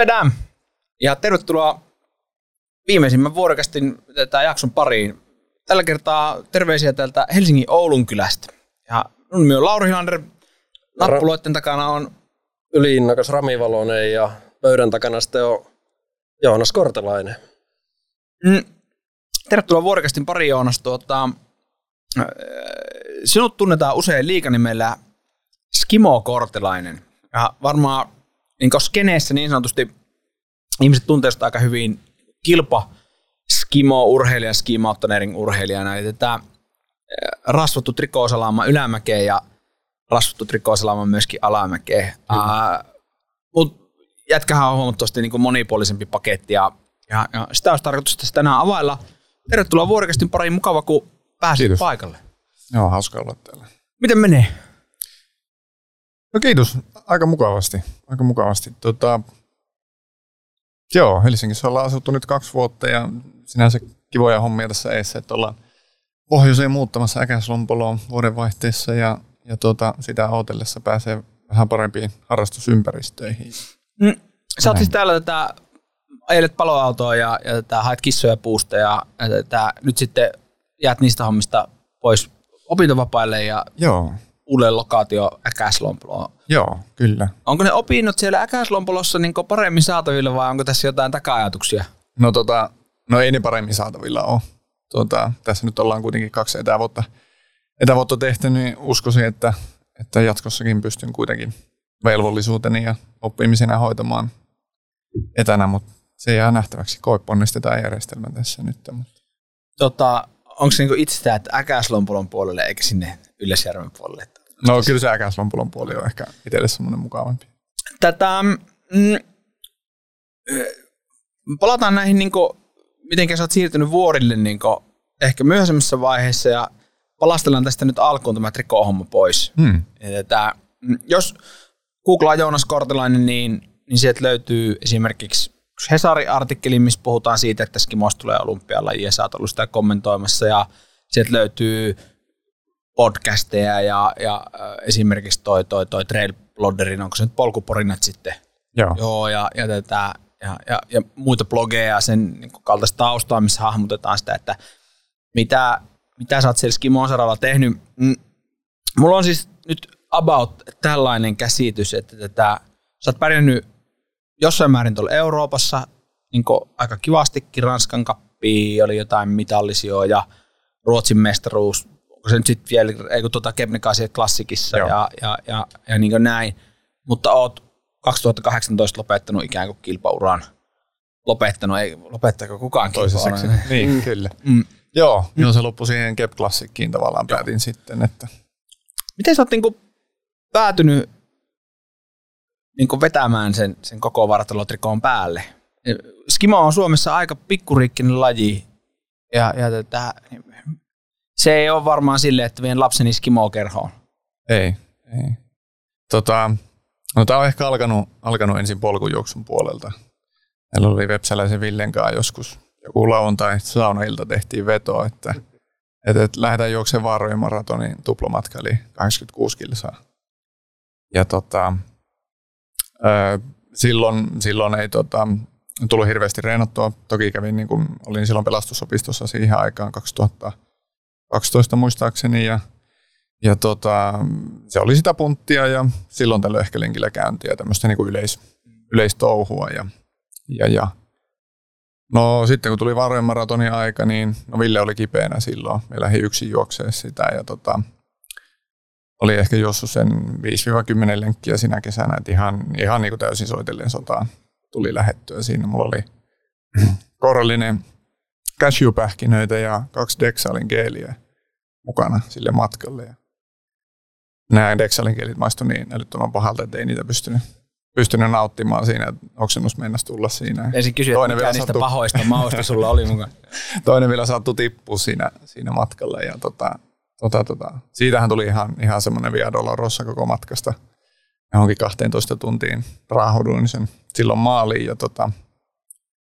Tjadam! Ja tervetuloa viimeisimmän vuorokastin tätä jakson pariin. Tällä kertaa terveisiä täältä Helsingin Oulun kylästä. Ja mun nimi on Lauri Hilander. Nappuloiden takana on yliinnokas Rami Valonen ja pöydän takana sitten on Joonas Kortelainen. Mm, tervetuloa vuorokastin pari Joonas. Tuota, äh, sinut tunnetaan usein liikanimellä Skimo Kortelainen. Ja varmaan niin skeneessä niin sanotusti ihmiset tuntee sitä aika hyvin kilpa skimo urheilija, ski mountaineering urheilijana. Eli tätä äh, rasvattu trikoosalama ylämäkeen ja rasvattu trikoosalama myöskin alamäkeen. Uh, Mutta jätkähän on huomattavasti niin kuin monipuolisempi paketti ja, ja, ja sitä olisi tarkoitus tässä tänään availla. Tervetuloa vuorokastin pariin, mukava kun pääsit Kiitos. paikalle. Joo, hauska olla täällä. Miten menee? No kiitos, aika mukavasti. Aika mukavasti. Tota, joo, Helsingissä ollaan asuttu nyt kaksi vuotta ja sinänsä kivoja hommia tässä eessä, että ollaan pohjoiseen muuttamassa Äkäslompoloon vuodenvaihteessa ja, ja tuota, sitä odotellessa pääsee vähän parempiin harrastusympäristöihin. Mm, sä oot siis täällä tätä, ajelet paloautoa ja, ja tätä, haet kissoja puusta ja, ja tätä, nyt sitten jäät niistä hommista pois opintovapaille ja Joo. Uudelle lokaatio Äkäslompoloon. Joo, kyllä. Onko ne opinnot siellä Äkäslompolossa niin paremmin saatavilla vai onko tässä jotain taka-ajatuksia? No, tota, no ei ne paremmin saatavilla ole. Tota, tässä nyt ollaan kuitenkin kaksi etävuotta, etävuotta tehty, niin uskoisin, että, että jatkossakin pystyn kuitenkin velvollisuuteni ja oppimisena hoitamaan etänä, mutta se jää nähtäväksi. Koeponnistetaan järjestelmä tässä nyt. Mutta. Tota, onko se niinku itsestään, että Äkäslompolon puolelle eikä sinne Ylläsjärven puolelle? No kyllä se Äkäslompolon puoli on ehkä itselle semmoinen mukavampi. Tätä, mm, palataan näihin, niin kuin, miten sä oot siirtynyt vuorille niin kuin, ehkä myöhemmässä vaiheessa ja palastellaan tästä nyt alkuun tämä trikohomma pois. Hmm. Tätä, mm, jos googlaa Joonas Kortelainen, niin, niin sieltä löytyy esimerkiksi Hesari-artikkeli, missä puhutaan siitä, että Skimosta tulee olympialaji ja sä oot ollut sitä kommentoimassa ja sieltä löytyy podcasteja ja, ja esimerkiksi toi, toi, toi Trail Bloggerin, onko se nyt polkuporinat sitten? Joo. Joo, ja, ja, tätä, ja, ja, ja muita blogeja ja sen niin kaltaista taustaa, missä hahmotetaan sitä, että mitä, mitä sä oot siellä Skimon saralla tehnyt. Mm, mulla on siis nyt about tällainen käsitys, että tätä, sä oot pärjännyt jossain määrin tuolla Euroopassa niin aika kivastikin, Ranskan kappi oli jotain mitallisia ja Ruotsin mestaruus, onko se nyt sitten vielä, ei kun tuota Kebnekaisia klassikissa Joo. ja, ja, ja, ja niin näin, mutta oot 2018 lopettanut ikään kuin kilpauran. Lopettanut, ei lopettaako kukaan Toiseksi. Niin, mm. kyllä. Mm. Joo, mm. joo, se loppui siihen Kep Klassikkiin tavallaan joo. päätin sitten. Että... Miten sä oot niinku päätynyt niinku vetämään sen, sen koko vartalotrikoon päälle? Skimo on Suomessa aika pikkuriikkinen laji ja, ja tätä, se ei ole varmaan silleen, että vien lapseni Skimo-kerhoon. Ei, ei. Tota, No tämä on ehkä alkanut, alkanut ensin polkujuoksun puolelta. Meillä oli Vepsäläisen Villen kanssa joskus joku lauantai saunailta tehtiin veto, että, että, että lähdetään juoksemaan vaarojen maratonin tuplamatka, eli 86 kilsaa. Ja tota, silloin, silloin ei tota, tullut hirveästi reenattua. Toki kävin, niin kun olin silloin pelastusopistossa siihen aikaan 2012 muistaakseni, ja ja tota, se oli sitä punttia ja silloin tällöin ehkä lenkillä käyntiä, tämmöistä niin kuin yleis, yleistouhua. Ja, ja, ja. No sitten kun tuli varojen maratonin aika, niin no Ville oli kipeänä silloin. Me lähdin yksin juokseen sitä ja tota, oli ehkä juossut sen 5-10 lenkkiä sinä kesänä, että ihan, ihan niin kuin täysin soitellen sotaan tuli lähettyä siinä. Mulla oli korallinen cashewpähkinöitä ja kaksi Dexalin geeliä mukana sille matkalle. Ja nämä Dexalin kielit maistui niin älyttömän pahalta, että ei niitä pystynyt, pystynyt nauttimaan siinä, että oksennus mennäisi tulla siinä. Ensin kysyä, Toinen mikä niistä sattu... pahoista mausta sulla oli mukaan. Toinen vielä saattoi tippua siinä, siinä matkalla ja tota, tota, tota. siitähän tuli ihan, ihan semmoinen Via Dolorosa koko matkasta. Johonkin 12 tuntiin raahuduin sen silloin maaliin ja tota,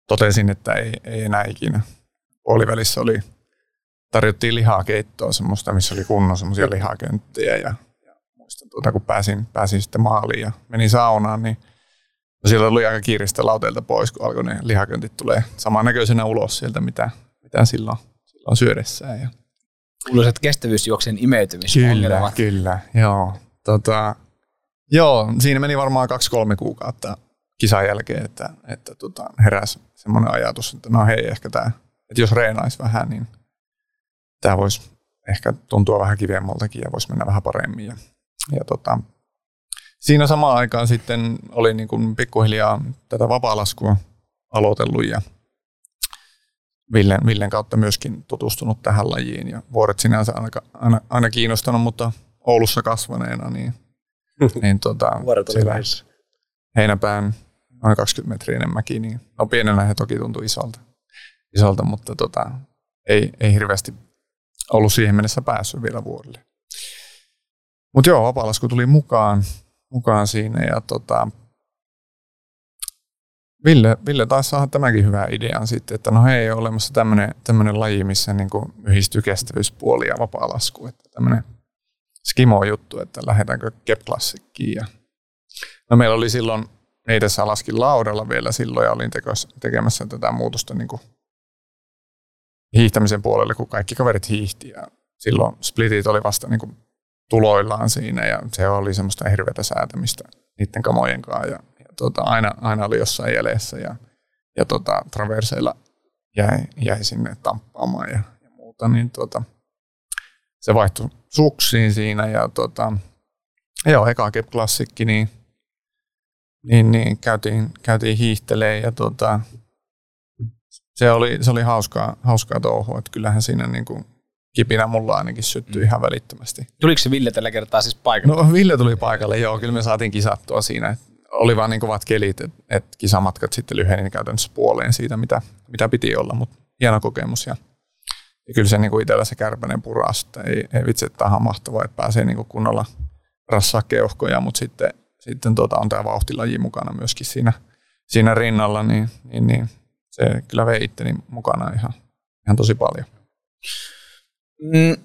totesin, että ei, ei enää ikinä. Puolivälissä oli, tarjottiin lihakeittoa semmoista, missä oli kunnon semmoisia lihakönttiä ja muistan tuota, kun pääsin, pääsin sitten maaliin ja menin saunaan, niin No siellä oli aika kiiristä lauteilta pois, kun alkoi ne lihaköntit tulee samannäköisenä ulos sieltä, mitä, mitä silloin, silloin syödessään. Ja Kuuluisat kestävyysjuoksen imeytymisongelmat. Kyllä, kyllä, joo. Tota, joo, siinä meni varmaan kaksi-kolme kuukautta kisan jälkeen, että, että tota, heräsi semmoinen ajatus, että no hei, ehkä tämä, että jos reenaisi vähän, niin tämä voisi ehkä tuntua vähän kivemmaltakin ja voisi mennä vähän paremmin. Ja, ja tota, siinä samaan aikaan sitten oli niin kuin pikkuhiljaa tätä vapaalaskua aloitellut ja Villen, Villen kautta myöskin tutustunut tähän lajiin ja vuoret sinänsä aina, aina, aina kiinnostanut, mutta Oulussa kasvaneena, niin, niin tota, Vuoret oli Heinäpään noin 20 metriä mäki, niin no pienenä he toki tuntui isolta, isolta mutta tota, ei, ei hirveästi ollut siihen mennessä päässyt vielä vuodelle. Mutta joo, vapaalasku tuli mukaan, mukaan siinä ja tota, Ville, Ville taisi saada tämänkin hyvän idean sitten, että no hei, olemassa tämmöinen laji, missä niin kuin yhdistyy kestävyyspuoli ja vapaalasku, että tämmöinen skimo-juttu, että lähdetäänkö Kep. Ja no meillä oli silloin, ei tässä laskin laudalla vielä silloin ja olin tekemässä tätä muutosta niin kuin hiihtämisen puolelle, kun kaikki kaverit hiihti ja silloin splitit oli vasta niin kuin tuloillaan siinä ja se oli semmoista hirveätä säätämistä niiden kamojen kanssa ja tota, aina, aina oli jossain jäljessä ja, ja tota, traverseilla jäi, jäi sinne tamppaamaan ja, ja muuta, niin tota, se vaihtui suksiin siinä ja tota, joo, eka Klassikki, niin, niin, niin käytiin, käytiin hiihtelee ja tota, se oli, se oli hauskaa, hauskaa touhua, että kyllähän siinä niin kuin kipinä mulla ainakin syttyi mm. ihan välittömästi. Tuliko se Ville tällä kertaa siis paikalle? No Ville tuli paikalle, joo, kyllä me saatiin kisattua siinä oli vaan niin kovat kelit, että et kisamatkat sitten lyheni käytännössä puoleen siitä, mitä, mitä piti olla, mutta hieno kokemus. Ja, ja kyllä se niin kuin itsellä se kärpänen puras, että ei, ei vitsi, että on mahtavaa, että pääsee niin kuin kunnolla rassaa keuhkoja, mutta sitten, sitten tuota, on tämä vauhtilaji mukana myöskin siinä, siinä rinnalla, niin, niin, niin se kyllä vei itteni mukana ihan, ihan tosi paljon. Mm.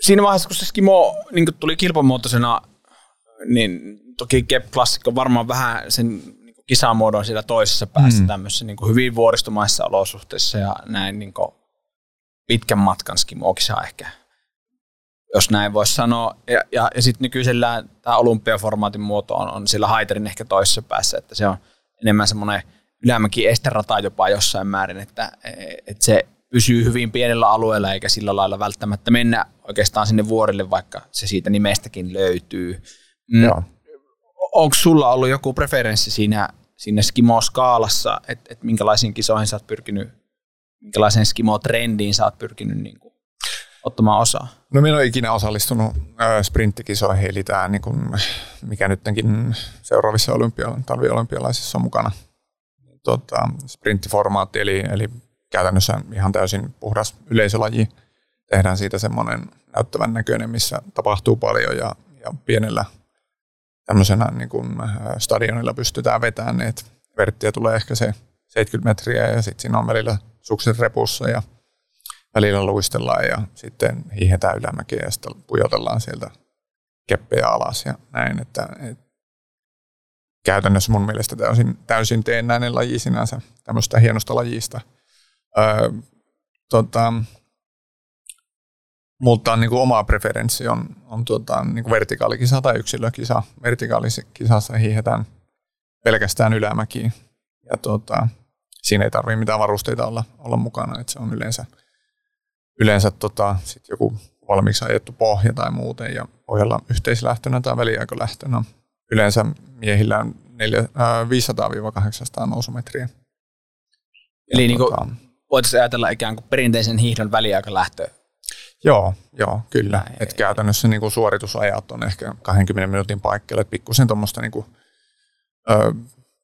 Siinä vaiheessa, kun se skimo niin tuli kilpamuotoisena, niin toki Kep Classic on varmaan vähän sen niin kisamuodon siellä toisessa päässä mm. tämmöisessä niin hyvin vuoristomaissa olosuhteissa ja näin niin pitkän matkan skimookisa ehkä, jos näin voisi sanoa. Ja, ja, ja sitten nykyisellään tämä olympiaformaatin muoto on, on siellä haiterin ehkä toisessa päässä, että se on enemmän semmoinen ylämäki esterata jopa jossain määrin, että, että se pysyy hyvin pienellä alueella eikä sillä lailla välttämättä mennä oikeastaan sinne vuorille, vaikka se siitä nimestäkin löytyy. Mm. Onko sulla ollut joku preferenssi siinä, siinä skimo-skaalassa, että et minkälaisiin kisoihin sä oot pyrkinyt, minkälaiseen skimo-trendiin sä oot pyrkinyt niin kuin, ottamaan osaa? No minä olen ikinä osallistunut äh, sprinttikisoihin, eli tämä, niin kuin, mikä nytkin seuraavissa olympia, talviolympialaisissa on mukana. Tota, sprinttiformaatti, eli, eli käytännössä ihan täysin puhdas yleisölaji. Tehdään siitä semmoinen näyttävän näköinen, missä tapahtuu paljon ja, ja pienellä tämmöisenä niin kuin äh, stadionilla pystytään vetämään, että verttiä tulee ehkä se 70 metriä ja sitten siinä on välillä sukset repussa ja välillä luistellaan ja sitten hiihetään ylämäkeä ja sitten pujotellaan sieltä keppejä alas ja näin, että, että käytännössä mun mielestä täysin, täysin teennäinen laji sinänsä tämmöistä hienosta lajista. Öö, tota, mutta niin kuin oma preferenssi on, on tuota, niin kuin vertikaalikisa tai yksilökisa. Vertikaalikisassa hiihetään pelkästään ylämäkiin ja tuota, siinä ei tarvitse mitään varusteita olla, olla mukana. että se on yleensä, yleensä tota, sit joku valmiiksi ajettu pohja tai muuten ja pohjalla yhteislähtönä tai väliaikolähtönä. Yleensä miehillä on 500-800 nousumetriä. Eli niin kuin, voitaisiin ajatella ikään kuin perinteisen hiihdon väliaikalähtö Joo, joo, kyllä. Näin, Et käytännössä niin kuin suoritusajat on ehkä 20 minuutin paikkeilla, että pikkusen tuommoista niin kuin, ö,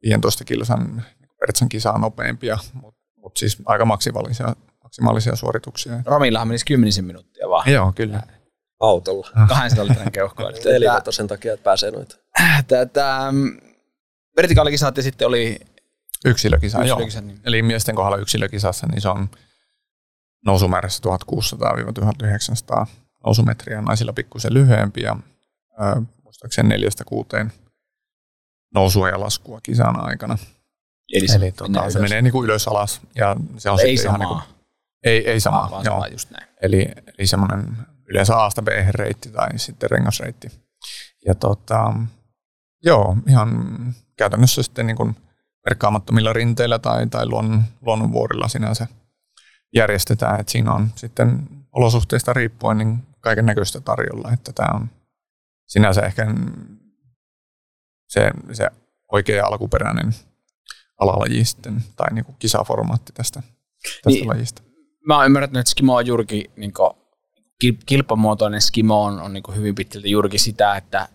15 kilsan Pertsan kisaa nopeampia, mutta mut siis aika maksimaalisia, maksimaalisia suorituksia. Ramillahan menisi 10 minuuttia vaan. Joo, kyllä. Autolla. 200 litran keuhkoa. Eli sen takia, että pääsee noita. Tätä, mm, vertikaalikisat ja sitten oli yksilökisa, yksilökisa joo. Niin. Eli miesten kohdalla yksilökisassa, niin se on nousumäärässä 1600-1900 nousumetriä, naisilla pikkusen lyhyempi ja ää, muistaakseni neljästä kuuteen nousua ja laskua kisan aikana. Eli, se, Eli tota, se menee niin kuin ylös alas ja se on ei sitten samaa. ihan niin kuin, ei, ei sama, vaan, joo. vaan just näin. Eli, eli semmoinen yleensä A-sta B-reitti tai sitten rengasreitti. Ja tota, joo, ihan käytännössä sitten niin kuin merkkaamattomilla rinteillä tai, tai luonnon, luonnonvuorilla sinänsä järjestetään. Että siinä on sitten olosuhteista riippuen niin kaiken näköistä tarjolla. Että tämä on sinänsä ehkä se, se oikea alkuperäinen alalaji sitten, tai niin kuin kisaformaatti tästä, tästä Niin. lajista. Mä oon ymmärtänyt, että skimo on juurikin niin kuin, kilpamuotoinen skimo on, on niin kuin hyvin pitkälti juurikin sitä, että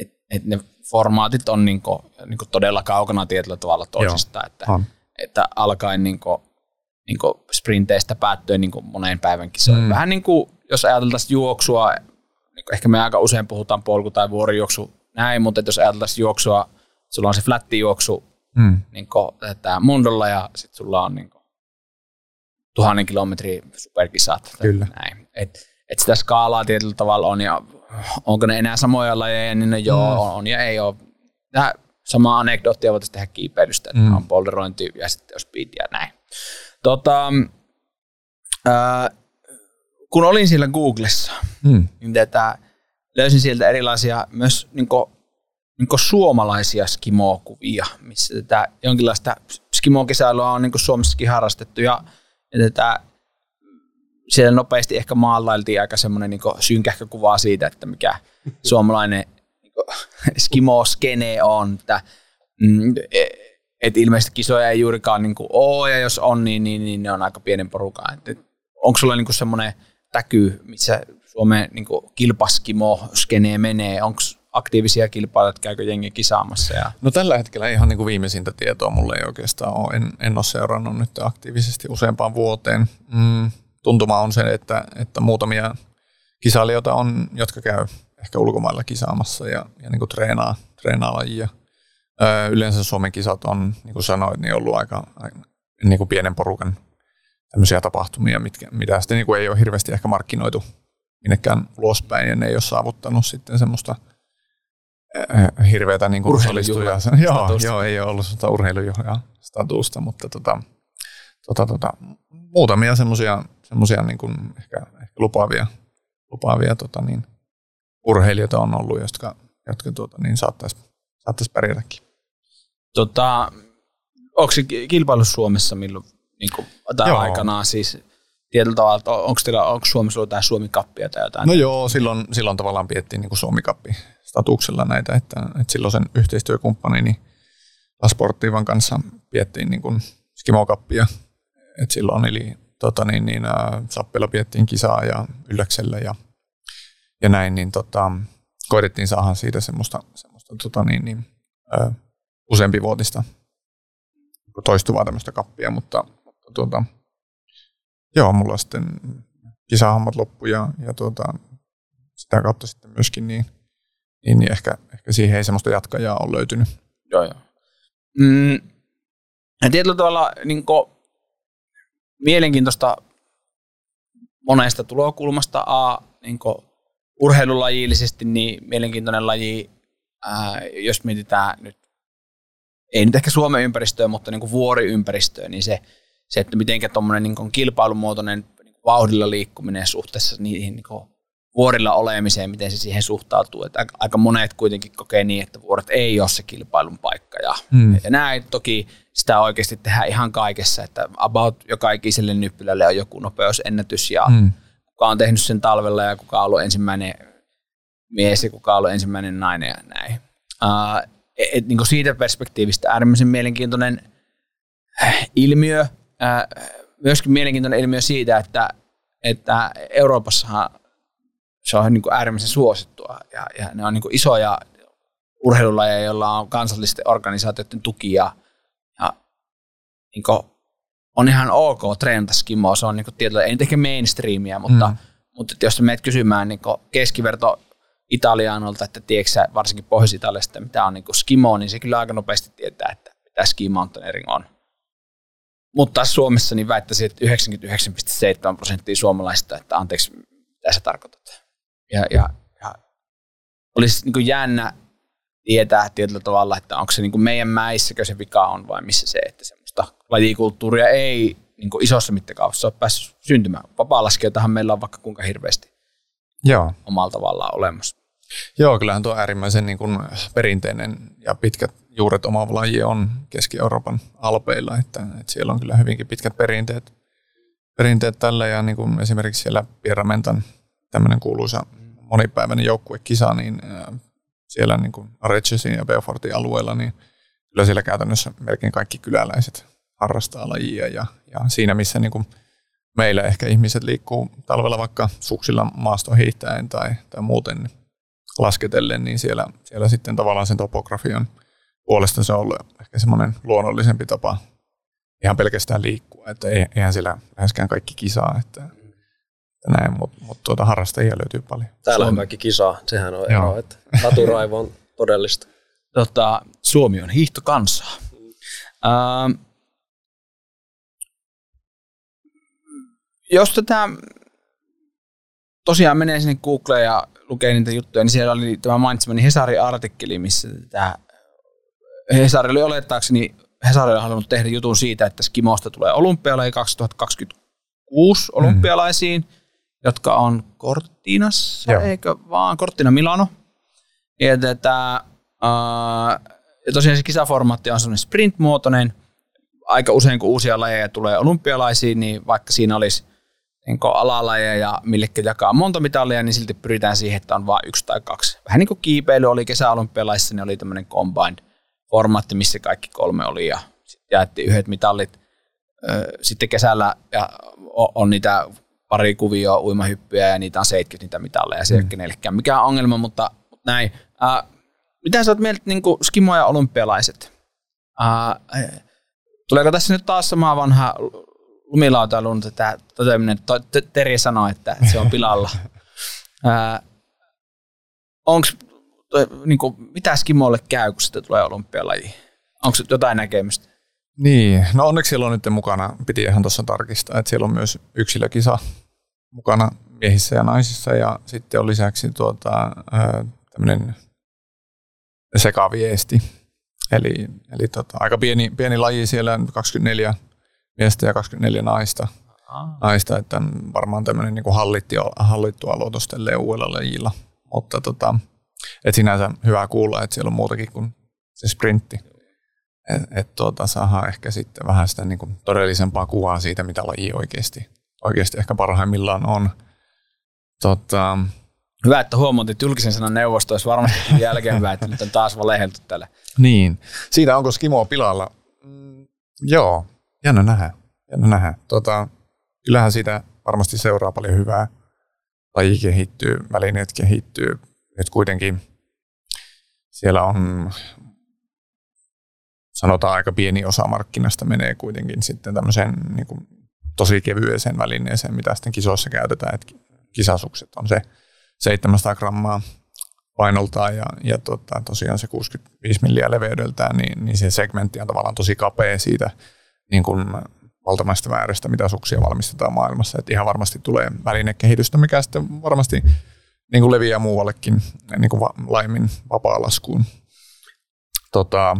et, et ne formaatit on niin kuin, niin kuin todella kaukana tietyllä tavalla toisistaan. Että, On. että alkaen niin kuin, niin kuin sprinteistä päättyen niin kuin moneen päivän kisoihin. Mm. Vähän niin kuin, jos ajateltaisiin juoksua, niin kuin ehkä me aika usein puhutaan polku- tai vuorijuoksu näin, mutta että jos ajateltaisiin juoksua, sulla on se flätti juoksu Mm. niin tämä Mondolla ja sitten sulla on niin kuin, tuhannen kilometrin superkisat. Kyllä. Näin. Et, et sitä skaalaa tietyllä tavalla on ja onko ne enää samoja lajeja, niin ne joo, Mm. on, on ja ei ole. Tähän samaa anekdoottia voitaisiin tehdä kiipeilystä, että Mm. on polderointi ja sitten on speed ja näin. Tota, ää, kun olin siellä Googlessa, Mm. niin tätä, löysin sieltä erilaisia myös niin niin suomalaisia skimo-kuvia, missä tätä jonkinlaista skimo-kisailua on niin Suomessakin harrastettu ja, ja tätä, siellä nopeasti ehkä maalailtiin aika semmoinen niin synkähkö kuva siitä, että mikä suomalainen niin skimo-skene on, että mm, et ilmeisesti kisoja ei juurikaan niin ole, ja jos on, niin, niin, niin ne on aika pienen porukan. Et, onko sulla niin semmoinen täky, missä Suomen niin kilpaskimo-skene menee? Onko aktiivisia kilpailijoita, käykö jengi kisaamassa? Ja... No tällä hetkellä ihan niin kuin viimeisintä tietoa mulle ei oikeastaan ole. En, en ole seurannut nyt aktiivisesti useampaan vuoteen. Mm, tuntuma on se, että, että muutamia kisailijoita on, jotka käy ehkä ulkomailla kisaamassa ja, ja niin kuin treenaa, treenaa lajia. Öö, yleensä Suomen kisat on, niin kuin sanoit, niin ollut aika, aika niin kuin pienen porukan tämmöisiä tapahtumia, mitkä, mitä sitten niin kuin ei ole hirveästi ehkä markkinoitu minnekään ulospäin ja ne ei ole saavuttanut sitten semmoista äh, hirveätä niin kuin osallistujaa. Joo, joo, ei ole ollut sitä urheilujuhlaa statusta, mutta tota, tota, tota, muutamia semmoisia semmoisia niin kuin ehkä, ehkä lupaavia, lupaavia tota niin, urheilijoita on ollut, jotka, jotka tuota, niin saattaisi saattaisi pärjätäkin. Tota, onko se ki- kilpailu Suomessa milloin, niin kuin, aikanaan siis tietyllä tavalla, että onko, teillä, onko Suomessa ollut jotain Suomi-kappia tai jotain? No joo, silloin, silloin tavallaan piettiin niin Suomi-kappi statuksella näitä, että, että silloin sen yhteistyökumppanini La Sportivan kanssa piettiin niin kuin skimokappia. Et silloin eli tota niin, niin, ää, Sappilla piettiin kisaa ja Ylläksellä ja, ja näin, niin tota, koitettiin saada siitä semmoista, semmoista tota niin, niin, ää, useampi vuotista toistuvaa tämmöistä kappia, mutta, mutta tuota, joo, mulla sitten kisahommat loppu ja, ja tuota, sitä kautta sitten myöskin niin, niin, niin ehkä, ehkä siihen ei semmoista jatkajaa ole löytynyt. Joo, joo. Mm, tietyllä tavalla niin kuin, mielenkiintoista monesta tulokulmasta. A, niin urheilulajillisesti niin mielenkiintoinen laji, ää, jos mietitään nyt, ei nyt ehkä Suomen ympäristöä, mutta niin vuoriympäristöä, niin se, se että miten tuommoinen niin kilpailumuotoinen niin vauhdilla liikkuminen suhteessa niihin niin vuorilla olemiseen, miten se siihen suhtautuu. Että aika- monet kuitenkin kokee niin, että vuoret ei ole se kilpailun paikka. Ja, Mm. ja näin toki sitä oikeasti tehdään ihan kaikessa, että about joka ikiselle nyppylälle on joku nopeusennätys ja mm. Kuka on tehnyt sen talvella ja kuka on ollut ensimmäinen mies ja kuka on ollut ensimmäinen nainen ja näin. Uh, et, et, niin siitä perspektiivistä äärimmäisen mielenkiintoinen äh, ilmiö. Uh, myöskin mielenkiintoinen ilmiö siitä, että, että Euroopassahan se on niin kuin äärimmäisen suosittua ja, ja ne on niin kuin isoja urheilulajeja, joilla on kansallisten organisaatioiden tuki ja niin kuin on ihan ok treenata skimoa, se on niin kuin tietyllä, ei nyt ehkä mainstreamia, mutta, mm. mutta jos menet kysymään niin kuin keskiverto italianolta, että tiedätkö varsinkin Pohjois-Italiasta, mitä on niin kuin skimo, niin se kyllä aika nopeasti tietää, että mitä ski mountaineering on. Mutta taas Suomessa niin väittäisin, että 99,7 prosenttia suomalaisista, että anteeksi, mitä sä tarkoitat. Ja, ja, ja olisi niin kuin jännä tietää tietyllä tavalla, että onko se niin kuin meidän mäissäkö se vika on vai missä se, että semmoista lajikulttuuria ei niin isossa mittakaavassa ole päässyt syntymään. Vapaa-laskijoitahan meillä on vaikka kuinka hirveästi Joo. omalla tavallaan olemassa. Joo, kyllähän tuo äärimmäisen niin kuin perinteinen ja pitkät juuret omaava laji on Keski-Euroopan alpeilla, että, että siellä on kyllä hyvinkin pitkät perinteet, perinteet tällä ja niin kuin esimerkiksi siellä Pierramentan tämmöinen kuuluisa monipäiväinen joukkuekisa, niin siellä niin kuin Arechesin ja Beaufortin alueella, niin kyllä siellä käytännössä melkein kaikki kyläläiset harrastaa lajia ja, ja siinä missä niin kuin meillä ehkä ihmiset liikkuu talvella vaikka suksilla maasto hiihtäen tai, tai muuten lasketellen, niin siellä, siellä sitten tavallaan sen topografian puolesta se on ollut ehkä semmoinen luonnollisempi tapa ihan pelkästään liikkua, että eihän siellä läheskään kaikki kisaa, että, että näin, mutta mut tuota harrastajia löytyy paljon. Täällä on kaikki kisaa, sehän on ero, että laturaivo on todellista. Tota, Suomi on hiihtokansaa. Ähm, jos tätä tosiaan menee sinne Googleen ja lukee niitä juttuja, niin siellä oli tämä mainitsemani Hesarin artikkeli, missä tämä Hesari oli olettaakseni, Hesari on halunnut tehdä jutun siitä, että Skimosta tulee olympialaji 2026 olympialaisiin, mm. jotka on Cortinassa, Joo. eikö vaan Cortina Milano. Ja, tätä, ja tosiaan se kisaformaatti on sellainen sprint-muotoinen. Aika usein kun uusia lajeja tulee olympialaisiin, niin vaikka siinä olisi niin alalajeja, millekä jakaa monta mitalia, niin silti pyritään siihen, että on vain yksi tai kaksi. Vähän niin kuin kiipeily oli kesäolympialaisissa, niin oli tämmöinen combined formaatti, missä kaikki kolme oli ja sitten jaettiin yhdet mitallit. Sitten kesällä ja on niitä pari kuvioa uimahyppyjä ja niitä on 70 niitä mitalleja, se mm. ei ole kenellekään mikään ongelma, mutta, näin. Mitä sä oot mieltä niin skimo- ja olympialaiset? Äh, tuleeko tässä nyt taas sama vanha lumilautailun tätä toteaminen, Teri sanoi, että se on pilalla. Äh, Onko niin kuin, mitä skimolle käy, kun sitten tulee olympialaji? Onko jotain näkemystä? Niin, no onneksi siellä on nyt mukana, piti ihan tuossa tarkistaa, että siellä on myös yksilökisa mukana miehissä ja naisissa ja sitten on lisäksi tuota, tämmöinen sekaviesti. Eli, eli tota, aika pieni, pieni laji siellä, 24 miestä ja 24 naista. Ah. naista että varmaan tämmöinen niin hallittu, hallittu aloitus uudella lajilla. Mutta tota, et sinänsä hyvä kuulla, että siellä on muutakin kuin se sprintti. Että et tuota, saadaan ehkä sitten vähän sitä niin kuin todellisempaa kuvaa siitä, mitä laji oikeasti, oikeasti ehkä parhaimmillaan on. Tota, Hyvä, että huomaat, että julkisen sanan neuvosto olisi varmasti jälkeenpäin, että nyt on taas valeheltu tälle. Niin. Siitä onko Skimo pilalla? Mm, joo, jännä nähdä. Jännä nähdä. Tota, kyllähän siitä varmasti seuraa paljon hyvää. Laji kehittyy, välineet kehittyy, nyt kuitenkin siellä on, sanotaan aika pieni osa markkinasta menee kuitenkin sitten tämmöiseen niin kuin tosi kevyeseen välineeseen, mitä sitten kisoissa käytetään, että kisasukset on se 700 grammaa painoltaan ja, ja tota, tosiaan se 65 milliä leveydeltään, niin, niin se segmentti on tavallaan tosi kapea siitä niin kuin valtamaista määrästä, mitä suksia valmistetaan maailmassa. Et ihan varmasti tulee välinekehitystä, mikä sitten varmasti niin kuin leviää muuallekin niin kuin laimin vapaa-laskuun. Tota,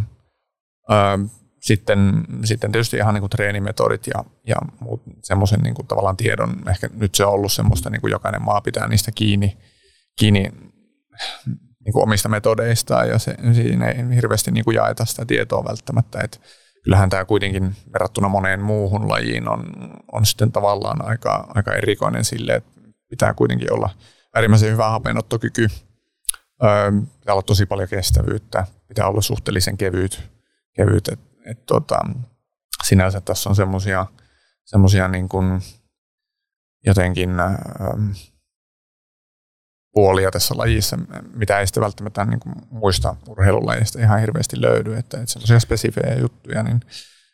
ää, sitten, sitten tietysti ihan niin kuin treenimetodit ja, ja muut semmoisen niin kuin tavallaan tiedon, ehkä nyt se on ollut semmoista, niin kuin jokainen maa pitää niistä kiinni, kiinni niin kuin omista metodeistaan ja se, siinä ei hirveästi niin kuin jaeta sitä tietoa välttämättä, että kyllähän tämä kuitenkin verrattuna moneen muuhun lajiin on, on sitten tavallaan aika, aika erikoinen sille, että pitää kuitenkin olla – äärimmäisen hyvä hapenottokyky. Öö, pitää olla tosi paljon kestävyyttä, pitää olla suhteellisen kevyt, kevyt et, et, tota, sinänsä tässä on semmoisia niin jotenkin öö, puolia tässä lajissa, mitä ei sitten välttämättä niin kuin muista urheilulajista ihan hirveästi löydy, että, että semmoisia spesifejä juttuja, niin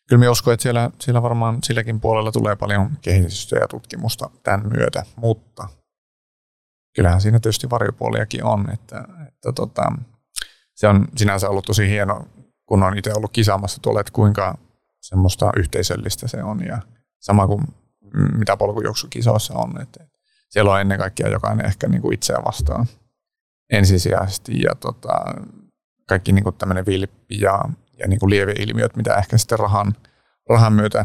kyllä minä uskon, että siellä, siellä varmaan silläkin puolella tulee paljon kehitystä ja tutkimusta tämän myötä, mutta kyllähän siinä tietysti varjopuoliakin on, että, että tota, se on sinänsä ollut tosi hieno, kun on itse ollut kisaamassa tuolla, että kuinka semmoista yhteisöllistä se on ja sama kuin mitä polkujuoksukisoissa on, että siellä on ennen kaikkea jokainen ehkä niin kuin itseä vastaan ensisijaisesti ja tota, kaikki niin tämmöinen vilppi ja, ja niin kuin lieveilmiöt, mitä ehkä sitten rahan, rahan myötä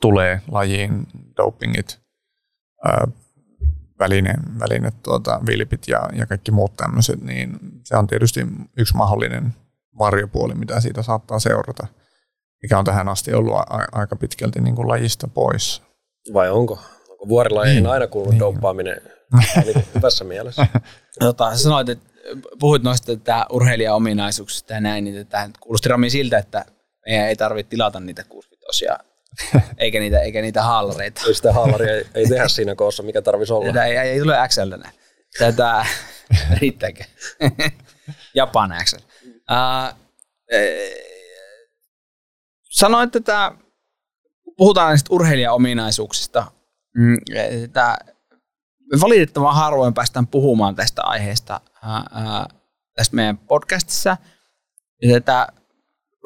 tulee lajiin, dopingit, ää, väline, väline tuota, vilpit ja, ja kaikki muut tämmöiset, niin se on tietysti yksi mahdollinen varjopuoli, mitä siitä saattaa seurata, mikä on tähän asti ollut a- aika pitkälti niin kuin lajista pois. Vai onko? Onko vuorilajeihin niin. aina kuulunut niin. doppaaminen niin hyvässä mielessä? Tota, sanoit, että puhuit noista että urheilijaominaisuuksista ja näin, niin tämä kuulosti Rami siltä, että meidän ei tarvitse tilata niitä 65 eikä niitä, eikä niitä haalareita. Ei sitä haalaria ei, ei tehdä siinä koossa, mikä tarvitsisi olla. Tätä ei, ei, ei tule XL Tätä, riittääkö? Japan XL. Uh, sanoit, että puhutaan näistä urheilijaominaisuuksista. Mm, että valitettavan harvoin päästään puhumaan tästä aiheesta ää, tässä meidän podcastissa. Ja tätä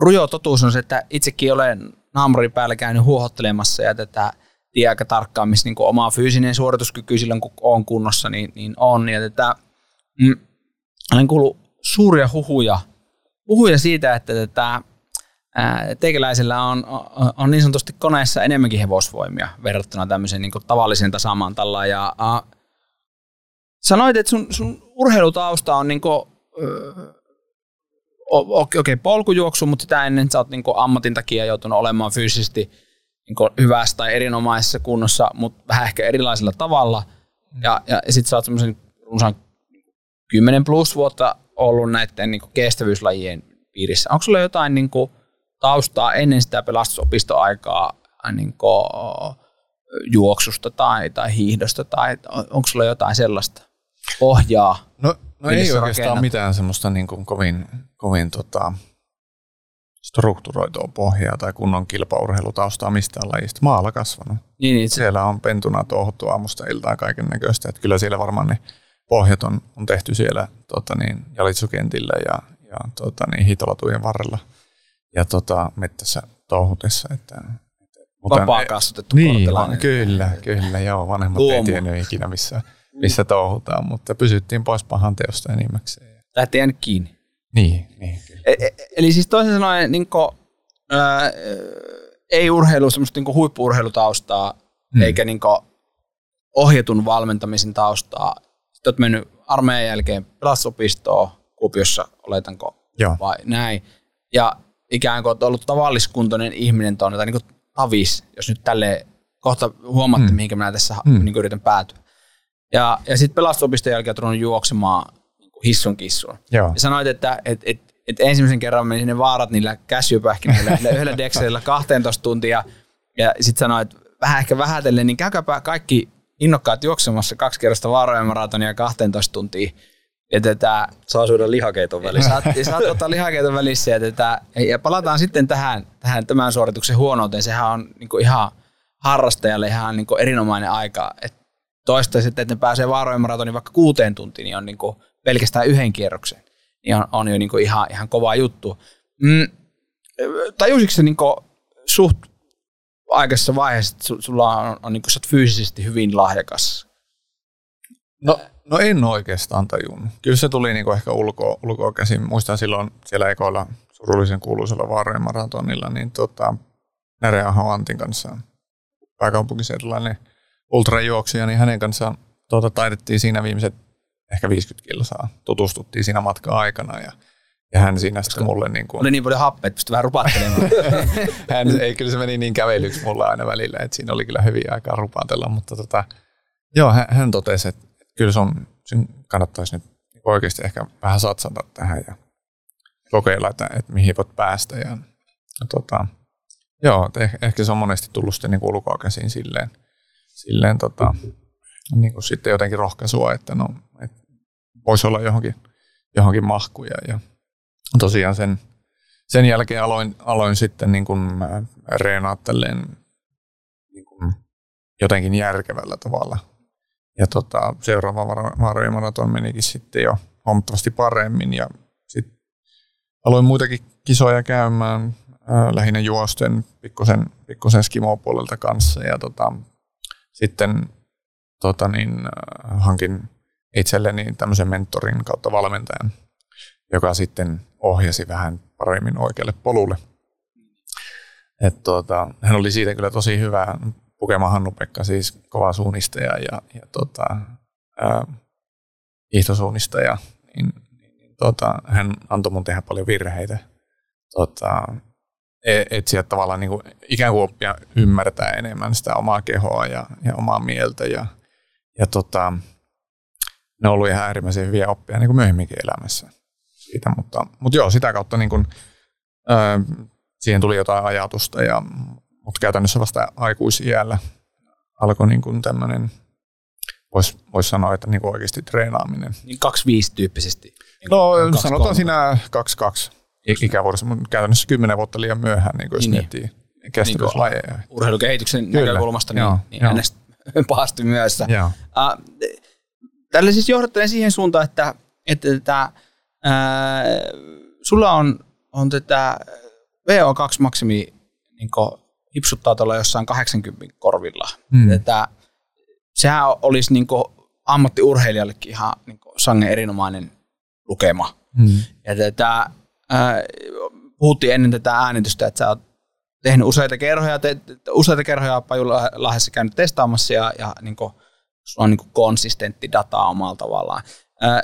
rujo totuus on se, että itsekin olen naamurin päällä käynyt huohottelemassa ja tätä tiedä aika tarkkaan, missä niin oma fyysinen suorituskyky silloin, kun on kunnossa, niin, niin on. Ja tätä, mm, olen kuullut suuria huhuja, huhuja siitä, että tätä, teikäläisellä on, on, niin sanotusti koneessa enemmänkin hevosvoimia verrattuna tämmöiseen niin tavalliseen tasamaan Ja, ää, sanoit, että sun, sun urheilutausta on niin kuin, öö, okei, okay, polkujuoksu, mutta sitä ennen sä oot niin ammatin takia joutunut olemaan fyysisesti niin hyvässä tai erinomaisessa kunnossa, mutta vähän ehkä erilaisella tavalla. Ja, ja, sitten sä oot semmoisen runsaan 10 plus vuotta ollut näiden niin kestävyyslajien piirissä. Onko sulla jotain niin kuin, taustaa ennen sitä pelastusopistoaikaa niin kuin, juoksusta tai, tai hiihdosta, tai onko sulla jotain sellaista pohjaa? No, no ei oikeastaan rakennat? mitään semmoista niin kuin kovin, kovin tota, strukturoitua pohjaa tai kunnon kilpaurheilutaustaa mistään lajista. Maalla kasvanut. Niin, niin, siellä on pentuna touhuttu aamusta iltaan kaiken näköistä. Että kyllä siellä varmaan ne pohjat on, on tehty siellä tota niin, jälitsukentillä ja, ja tota niin, hitolatujen varrella ja tota, mettässä touhutessa. Että, mutta Vapaa kasvatettu Niin, va, kyllä, kyllä, joo. Vanhemmat Luomu. ei tiennyt ikinä missä, missä touhutaan, mutta pysyttiin pois pahan teosta enimmäkseen. Lähti jäänyt kiinni. Niin, niin. E- e- eli siis toisin sanoen niin kuin, ää, ei urheilu semmoista niin huippuurheilutaustaa, hmm. eikä niin kuin, ohjetun valmentamisen taustaa. Sitten olet mennyt armeijan jälkeen pelastusopistoon Kuopiossa, oletanko, Joo. vai näin. Ja ikään kuin ollut tavalliskuntoinen ihminen tuonne, tai niin kuin tavis, jos nyt tälle kohta huomaatte, hmm. mihinkä minä tässä hmm. niin yritän päätyä. Ja, ja sitten pelastusopiston jälkeen olet juoksemaan hissun kissun. Joo. Ja sanoit, että et, et, et ensimmäisen kerran meni ne vaarat niillä käsypähkinöillä yhdellä dekselillä 12 tuntia. Ja sitten sanoit, vähän ehkä vähätellen, niin käykääpä kaikki innokkaat juoksemassa kaksi kerrosta vaarojen maratonia 12 tuntia. Ja tätä, saa syödä lihakeiton välissä. Saat, saat ottaa lihakeiton välissä. Ja, tätä, ja palataan sitten tähän, tähän tämän suorituksen huonouteen. Sehän on niin ihan harrastajalle ihan niin erinomainen aika. Et toistaiseksi, että ne pääsee vaarojen maratonin vaikka kuuteen tuntiin, niin on niin pelkästään yhden kierroksen, niin on, on jo niin kuin ihan, ihan kova juttu. Mm, tajusitko se niin suht aikaisessa vaiheessa, että sulla on, on niin kuin, sä fyysisesti hyvin lahjakas? No, no en oikeastaan tajunnut. Kyllä se tuli niin kuin ehkä ulkoa, ulkoa käsin. Muistan silloin siellä ekoilla surullisen kuuluisella Vaarojen maratonilla, niin tota, Näreä Antin kanssa pääkaupunkiseudulainen ultrajuoksija, niin hänen kanssaan tuota, taidettiin siinä viimeiset ehkä 50 kilsaa. Tutustuttiin siinä matkan aikana ja, ja hän siinä sitten mulle niin kuin... Oli niin paljon happea, että pystyi vähän rupattelemaan. hän, ei, kyllä se meni niin kävelyksi mulle aina välillä, että siinä oli kyllä hyviä aikaa rupatella, mutta tota, joo, hän, hän totesi, että kyllä sun, sun kannattaisi nyt oikeasti ehkä vähän satsata tähän ja kokeilla, että, että mihin voit päästä. Ja, ja tota, joo, ehkä, ehkä se on monesti tullut sitten niin ulkoa käsin silleen, silleen tota, niin kuin sitten jotenkin rohkaisua, että no, että voisi olla johonkin, johonkin mahkuja. Ja tosiaan sen, sen jälkeen aloin, aloin sitten niin kuin reenaa niin kuin jotenkin järkevällä tavalla. Ja tota, seuraava Vaarojen maraton menikin sitten jo huomattavasti paremmin ja sitten aloin muitakin kisoja käymään, ää, lähinnä juosten pikkusen, pikkusen skimopuolelta kanssa ja tota, sitten tota niin, hankin itselleni tämmöisen mentorin kautta valmentajan, joka sitten ohjasi vähän paremmin oikealle polulle. Et tuota, hän oli siitä kyllä tosi hyvä. Pukema Hannu-Pekka siis kova suunnistaja ja, ja tota, ää, hiihtosuunnistaja. Niin, niin, niin, tota, hän antoi mun tehdä paljon virheitä. Tota, e, etsiä tavallaan niin kuin, ikään kuin oppia ymmärtää enemmän sitä omaa kehoa ja, ja omaa mieltä. Ja, ja tota, ne on ollut ihan äärimmäisen hyviä oppia niin kuin myöhemminkin elämässä siitä, mutta, mutta joo, sitä kautta niin kuin, ää, siihen tuli jotain ajatusta, ja, mutta käytännössä vasta aikuisiällä alkoi niin kuin tämmöinen, voisi vois sanoa, että niin kuin oikeasti treenaaminen. Niin 25 tyyppisesti. Niin no sanotaan siinä 22 ikävuodessa, mutta käytännössä 10 vuotta liian myöhään, niin kuin jos niin, miettii niin. kestävyyslajeja. Niin urheilukehityksen Kyllä. näkökulmasta, niin, joo, niin joo. pahasti myös. Uh, tällä siis johdattelen siihen suuntaan, että, että tätä, ää, sulla on, on tätä VO2-maksimi niin hipsuttaa tuolla jossain 80 korvilla. Mm. Tätä, sehän olisi niin ammattiurheilijallekin ihan niin sangen erinomainen lukema. Mm. Ja tätä, ää, puhuttiin ennen tätä äänitystä, että sä oot tehnyt useita kerhoja, te, useita kerhoja Pajulahdessa käynyt testaamassa ja, ja niin kuin, sulla on niin kuin konsistentti dataa omalla tavallaan. Ää,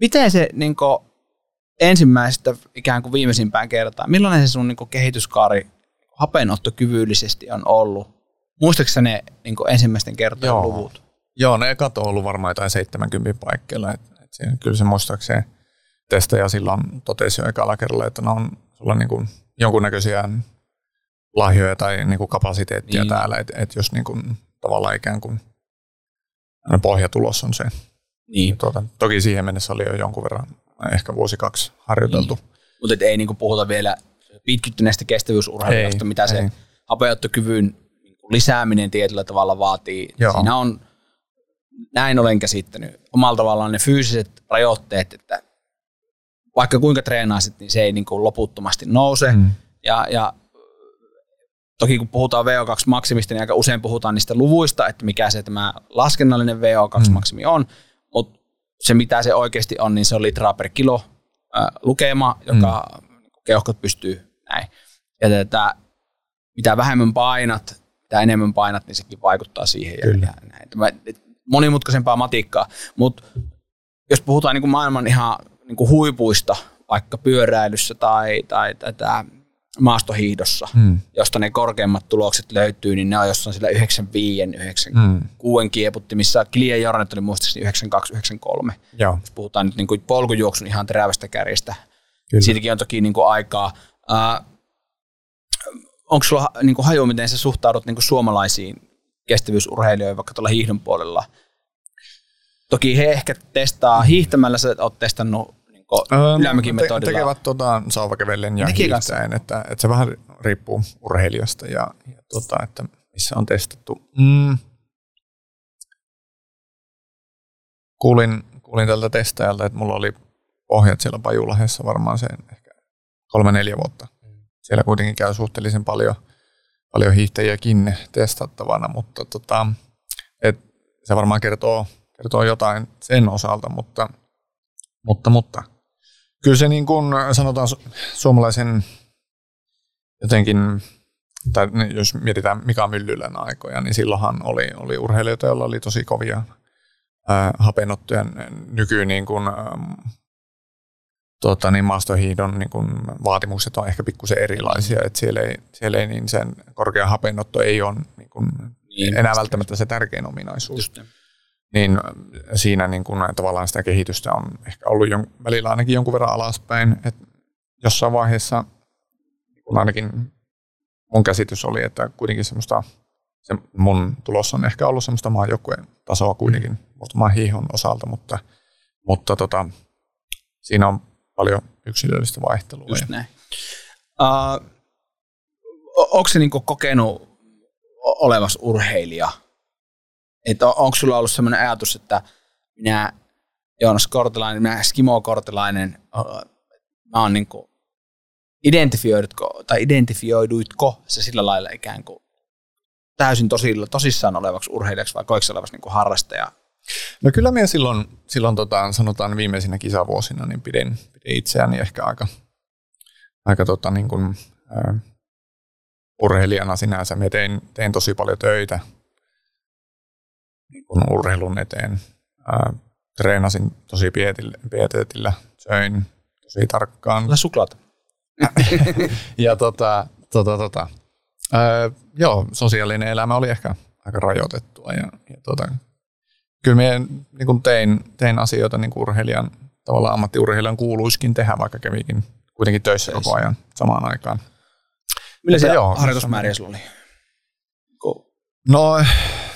miten se niin kuin, ensimmäisestä ikään kuin viimeisimpään kertaan, millainen se sun niin kuin, kehityskaari hapenottokyvyllisesti on ollut? Muistaakseni ne niin kuin, ensimmäisten kertojen Joo. luvut? Joo, ne ekat on ollut varmaan jotain 70 paikkeilla. Et, et siinä, kyllä se muistaakseni testaja silloin totesi jo ekalla kerralla, että ne on sulla niin kuin, jonkunnäköisiä lahjoja tai niin kuin kapasiteettia niin. täällä, että et jos niin kuin, tavallaan ikään kuin pohjatulos on se. Niin. Tuota, toki siihen mennessä oli jo jonkun verran, ehkä vuosi kaksi harjoiteltu. Niin. Mutta ei niin puhuta vielä pitkittyneestä kestävyysurheilusta, mitä ei. se hapeuttokyvyn lisääminen tietyllä tavalla vaatii. Joo. Siinä on, näin olen käsittänyt, omalla tavallaan ne fyysiset rajoitteet, että vaikka kuinka treenaisit, niin se ei niin loputtomasti nouse. Mm. Ja, ja Toki kun puhutaan VO2-maksimista, niin aika usein puhutaan niistä luvuista, että mikä se tämä laskennallinen VO2-maksimi on, mutta se mitä se oikeasti on, niin se on litraa per kilo äh, lukema, joka mm. keuhkot pystyy. Ja tätä, mitä vähemmän painat, mitä enemmän painat, niin sekin vaikuttaa siihen. Kyllä. Ja, näin. Tämä, monimutkaisempaa matikkaa, mutta jos puhutaan niin kuin maailman ihan niin kuin huipuista, vaikka pyöräilyssä tai, tai tätä maastohiihdossa, hmm. josta ne korkeimmat tulokset löytyy, niin ne on jossain sillä 95, 96 hmm. kieputti, missä Clear Jornet oli muistaakseni 92, 93. Joo. Jos puhutaan nyt niin kuin polkujuoksun ihan terävästä kärjestä. Kyllä. Siitäkin on toki niin kuin aikaa. Uh, onko sulla niin kuin haju, miten sä suhtaudut niin kuin suomalaisiin kestävyysurheilijoihin vaikka tuolla hiihdon puolella? Toki he ehkä testaa hiihtämällä, sä oot testannut Ylämäkin te, tekevät tota, sauvakävellen ja hiihtäen, että, että, se vähän riippuu urheilijasta ja, ja tota, että missä on testattu. Mm. Kuulin, kuulin tältä testajalta, että mulla oli pohjat siellä Pajulahessa varmaan sen ehkä kolme-neljä vuotta. Siellä kuitenkin käy suhteellisen paljon, paljon hiihtäjiäkin testattavana, mutta tota, et se varmaan kertoo, kertoo jotain sen osalta, mutta, mutta, mutta kyllä se niin kuin sanotaan suomalaisen jotenkin, tai jos mietitään Mika Myllylän aikoja, niin silloinhan oli, oli urheilijoita, joilla oli tosi kovia hapenottuja. Nykyyn niin kuin, tuota, niin maastohiidon niin kuin vaatimukset on ehkä pikkusen erilaisia, että siellä ei, siellä ei niin sen korkea hapenotto ei ole niin kuin niin, enää välttämättä se tärkein ominaisuus. Just niin siinä niin kuin, tavallaan sitä kehitystä on ehkä ollut jon, välillä ainakin jonkun verran alaspäin. Et jossain vaiheessa kun ainakin mun käsitys oli, että kuitenkin semmoista, se mun tulos on ehkä ollut semmoista maajoukkueen tasoa kuitenkin muutaman hiihon osalta, mutta, mutta tota, siinä on paljon yksilöllistä vaihtelua. Just näin. Uh, onko se niinku kokenut olevas urheilija – että on, onko sulla ollut sellainen ajatus, että minä Joonas Kortelainen, minä Skimo Kortelainen, mä oon niin kuin, identifioidutko, tai identifioiduitko se sillä lailla ikään kuin täysin tosilla, tosissaan olevaksi urheilijaksi vai koiko olevaksi niin kuin harrastaja No kyllä minä silloin, silloin tota, sanotaan viimeisinä kisavuosina, niin pidin, pidin itseäni ehkä aika, aika tota, niin kuin, äh, urheilijana sinänsä. Minä tein, tein tosi paljon töitä niin kuin urheilun eteen. Äh, treenasin tosi pietetillä, söin tosi tarkkaan. Tällä suklaata. ja tota, tota, tota, ää, joo, sosiaalinen elämä oli ehkä aika rajoitettua. Ja, ja tota, kyllä minä niin tein, tein asioita niin kuin urheilijan, tavallaan ammattiurheilijan kuuluisikin tehdä, vaikka kävikin kuitenkin töissä koko ajan samaan aikaan. Millä se harjoitusmääriä sulla oli? No,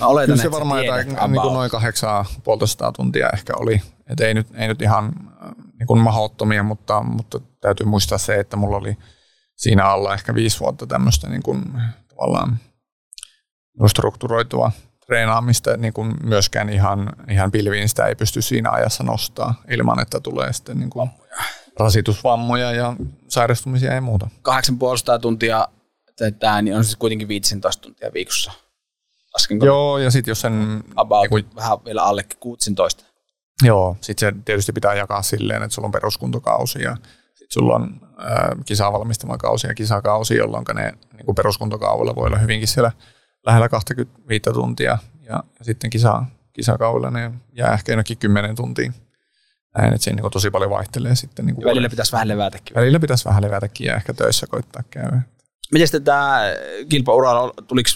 Mä oletan, kyllä se varmaan jotain, niin kuin noin kahdeksaa puolitoista tuntia ehkä oli. Et ei, nyt, ei nyt ihan äh, niin kuin mahdottomia, mutta, mutta täytyy muistaa se, että mulla oli siinä alla ehkä viisi vuotta tämmöistä niin kuin, tavallaan strukturoitua treenaamista, niin kuin myöskään ihan, ihan pilviin sitä ei pysty siinä ajassa nostaa ilman, että tulee sitten niin kuin rasitusvammoja ja sairastumisia ja muuta. 8,5 tuntia tätä, niin on siis kuitenkin 15 tuntia viikossa. Laskenko? Joo, ja sitten jos sen... About, niin kuin, vähän vielä alle 16. Joo, sitten se tietysti pitää jakaa silleen, että sulla on peruskuntokausi ja sitten sulla on äh, kisaa valmistama kausi ja kisakausi, jolloin ne niin kuin peruskuntokaudella voi olla hyvinkin siellä lähellä 25 tuntia ja, ja sitten kisa, kisakaudella ne jää ehkä jonnekin 10 tuntiin. Näin, että siinä niin tosi paljon vaihtelee sitten. Niin kuin välillä pitäisi vähän levätäkin. Välillä pitäisi vähän levätäkin ja ehkä töissä koittaa käydä. Miten sitten tämä kilpauralla, tuliko,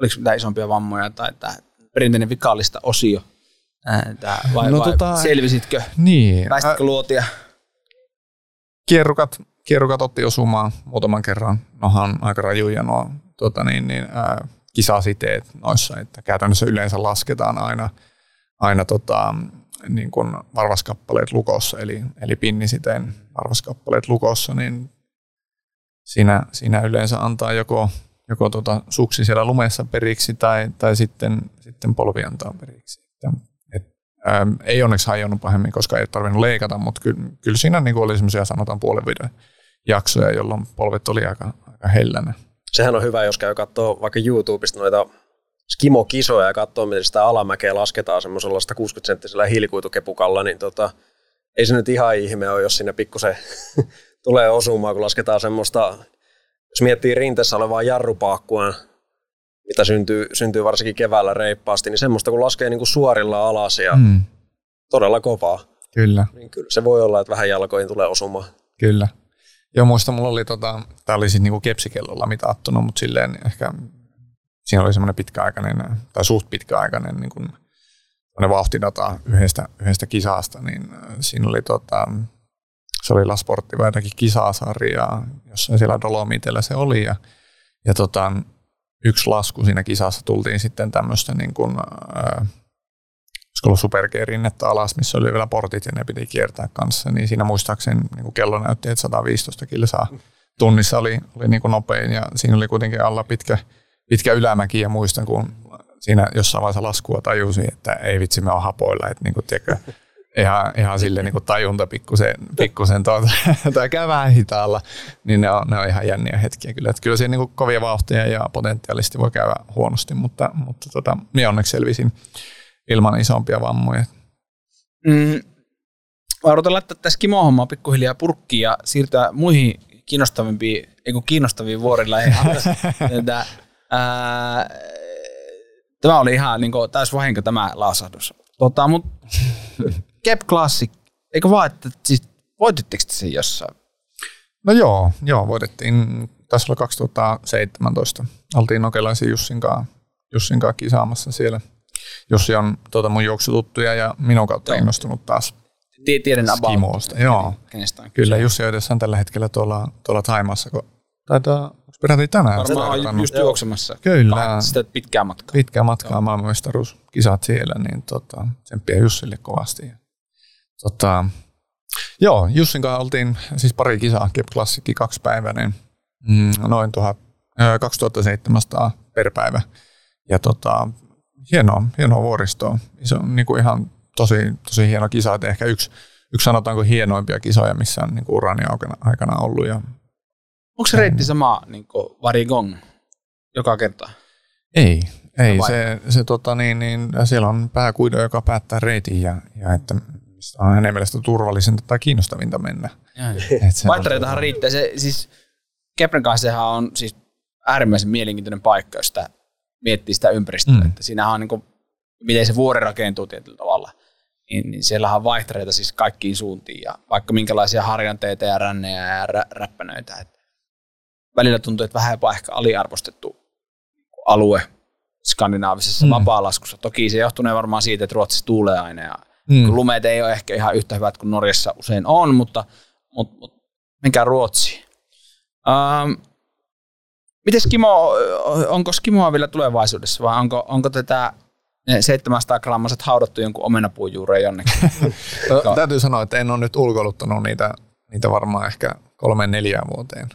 oliko mitään isompia vammoja tai tämä perinteinen vikaalista osio? Tää, vai, no, vai tota, selvisitkö? Niin. Päästitkö luotia? Kierrukat, kierrukat otti osumaan muutaman kerran. Nohan aika rajuja nuo tota niin, niin, ää, kisasiteet noissa, että käytännössä yleensä lasketaan aina, aina tota, niin kuin varvaskappaleet lukossa, eli, eli pinnisiteen varvaskappaleet lukossa, niin siinä, siinä yleensä antaa joko, joko tota suksi siellä lumessa periksi tai, tai sitten, sitten polvi antaa periksi. Ähm, ei onneksi hajonnut pahemmin, koska ei tarvinnut leikata, mutta kyllä, kyllä siinä niin oli semmoisia sanotaan puolen jaksoja, jolloin polvet oli aika, aika hellänä. Sehän on hyvä, jos käy katsoa vaikka YouTubesta noita skimo-kisoja ja katsoo, miten sitä alamäkeä lasketaan semmoisella 160-senttisellä hiilikuitukepukalla, niin tota, ei se nyt ihan ihme ole, jos sinne pikkusen tulee osumaan, kun lasketaan semmoista, jos miettii rinteessä olevaa jarrupaakkua, mitä syntyy, syntyy varsinkin keväällä reippaasti, niin semmoista kun laskee niin kuin suorilla alas ja mm. todella kovaa. Kyllä. Niin kyllä se voi olla, että vähän jalkoihin tulee osumaan. Kyllä. Joo, muista mulla oli, tota, tämä oli siis niinku kepsikellolla mitattuna, mutta silleen ehkä siinä oli semmoinen pitkäaikainen, tai suht pitkäaikainen niin kuin, vauhtidata yhdestä, yhdestä kisasta, niin siinä oli tota, se oli La Sportiva jotakin kisasarja, jossa siellä Dolomitella se oli, ja, ja tota, yksi lasku siinä kisassa tultiin sitten tämmöistä niin kuin, äh, ollut superkeerinnettä alas, missä oli vielä portit ja ne piti kiertää kanssa, niin siinä muistaakseni niin kuin kello näytti, että 115 kilsaa tunnissa oli, oli niin kuin nopein ja siinä oli kuitenkin alla pitkä, pitkä ylämäki ja muistan, kun siinä jossain vaiheessa laskua tajusin, että ei vitsi me on hapoilla, että niin kuin, tiedätkö, ihan, ihan sille niin kuin tajunta pikkusen, pikkusen tuota, tai hitaalla, niin ne on, ne on ihan jänniä hetkiä kyllä. Että kyllä siinä niin kovia vauhtia ja potentiaalisesti voi käydä huonosti, mutta, mutta tota, minä onneksi selvisin ilman isompia vammoja. Mm, odotan laittaa tässä kimohommaa pikkuhiljaa purkkiin ja siirtyä muihin kiinnostavimpiin, ei kun kiinnostaviin vuorilla. Tämä oli ihan niin kuin, täys vahinko tämä lausahdus. Tota, mut, Kep Classic, eikö vaan, että siis voititteko te sen jossain? No joo, joo, voitettiin. Tässä oli 2017. Oltiin nokelaisia Jussin kanssa, Jussin kanssa kisaamassa siellä. Jussi on tuota, mun juoksututtuja ja minun kautta joo. innostunut taas Tiedän Skimosta. Joo, kyllä Jussi on tällä hetkellä tuolla, tuolla Taimassa, kun taitaa peräti tänään. Varmaan just juoksemassa. Kyllä. Sitä pitkää matkaa. Pitkää matkaa, maailmanmestaruuskisat siellä, niin tota, tsemppiä Jussille kovasti. Tota, joo, Jussin kanssa oltiin siis pari kisaa, Kep Klassikki kaksipäiväinen, mm, noin tuhat, 2700 per päivä. Ja tota, hienoa, hienoa vuoristoa. Se on niin kuin ihan tosi, tosi hieno kisa, että ehkä yksi, yksi sanotaanko hienoimpia kisoja, missä on niin kuin urani aikana ollut. Ja, Onko se reitti sama niin Varigong joka kerta? Ei, Ei, se, se tota, niin, niin, siellä on pääkuido, joka päättää reitin ja, ja että mistä on hänen mielestä turvallisinta tai kiinnostavinta mennä. Vaihtareitahan riittää. Se, siis Kepren kanssa on siis äärimmäisen mielenkiintoinen paikka, jos sitä miettii sitä ympäristöä. Mm. Että siinähän on niin kuin, miten se vuori rakentuu tietyllä tavalla. Niin, niin siellähän on vaihtareita siis kaikkiin suuntiin ja vaikka minkälaisia harjanteita ja rännejä ja rä, räppänöitä. Et välillä tuntuu, että vähän jopa ehkä aliarvostettu alue skandinaavisessa mm. vapaalaskussa. Toki se johtunee varmaan siitä, että Ruotsissa tuulee aina ja mm. lumeet ei ole ehkä ihan yhtä hyvät kuin Norjassa usein on, mutta, mutta, mutta mikä Ruotsi? Um, Miten Skimo, onko Skimoa vielä tulevaisuudessa vai onko, onko tätä 700 grammaset haudattu jonkun omenapuun juureen jonnekin? no, täytyy sanoa, että en ole nyt ulkoiluttanut niitä, niitä varmaan ehkä kolme neljään vuoteen.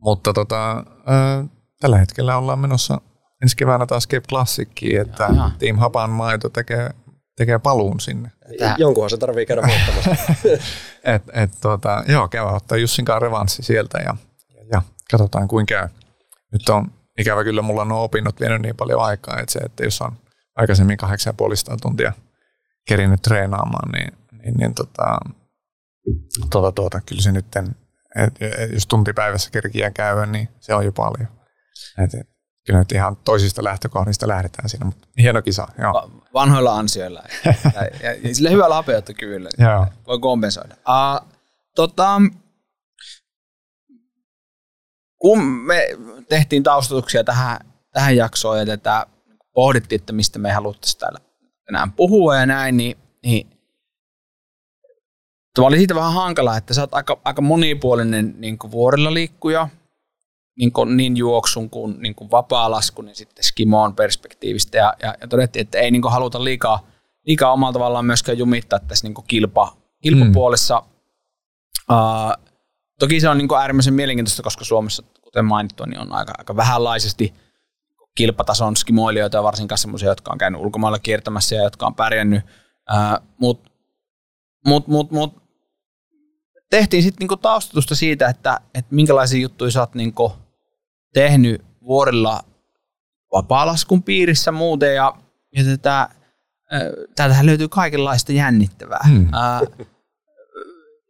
Mutta tota, äh, tällä hetkellä ollaan menossa ensi keväänä taas Cape Classickiin, että Jaha. Team Hapan maito tekee, tekee paluun sinne. Tää. Jonkunhan se tarvii käydä muuttamassa. et, et, tota, joo, käydä ottaa Jussin kanssa revanssi sieltä ja, ja, ja katsotaan kuinka käy nyt on ikävä kyllä mulla on nuo opinnot vienyt niin paljon aikaa, että se, että jos on aikaisemmin 8,5 tuntia kerinyt treenaamaan, niin, niin, niin tota, tuota, tuota, kyllä se nyt, jos tuntipäivässä kerkiä käydä, niin se on jo paljon. Et, et, kyllä nyt ihan toisista lähtökohdista lähdetään siinä, mutta hieno kisa. Joo. Vanhoilla ansioilla ja, ja, ja sille hyvällä hapeuttokyvyllä voi kompensoida. Uh, tota, kun me tehtiin taustatuksia tähän, tähän jaksoon ja tätä pohdittiin, että mistä me haluttaisiin täällä enää puhua ja näin, niin, niin Tuo oli siitä vähän hankala, että sä oot aika, aika monipuolinen niin kuin vuorilla liikkuja, niin, kuin, niin juoksun kuin, niin kuin vapaa-lasku, niin sitten skimoon perspektiivistä. Ja, ja, ja todettiin, että ei niin kuin haluta liikaa, liikaa omalla tavallaan myöskään jumittaa tässä niin kuin kilpa, kilpapuolessa. Mm. Uh, toki se on niin kuin äärimmäisen mielenkiintoista, koska Suomessa kuten mainittu, niin on aika, aika vähänlaisesti kilpatason skimoilijoita, varsinkaan semmoisia, jotka on käynyt ulkomailla kiertämässä ja jotka on pärjännyt. Mutta mut, mut, mut, tehtiin sitten niinku taustatusta siitä, että, että minkälaisia juttuja sä oot niinku tehnyt vuorilla vapaalaskun piirissä muuten ja, ja tätä, täältähän löytyy kaikenlaista jännittävää. Hmm.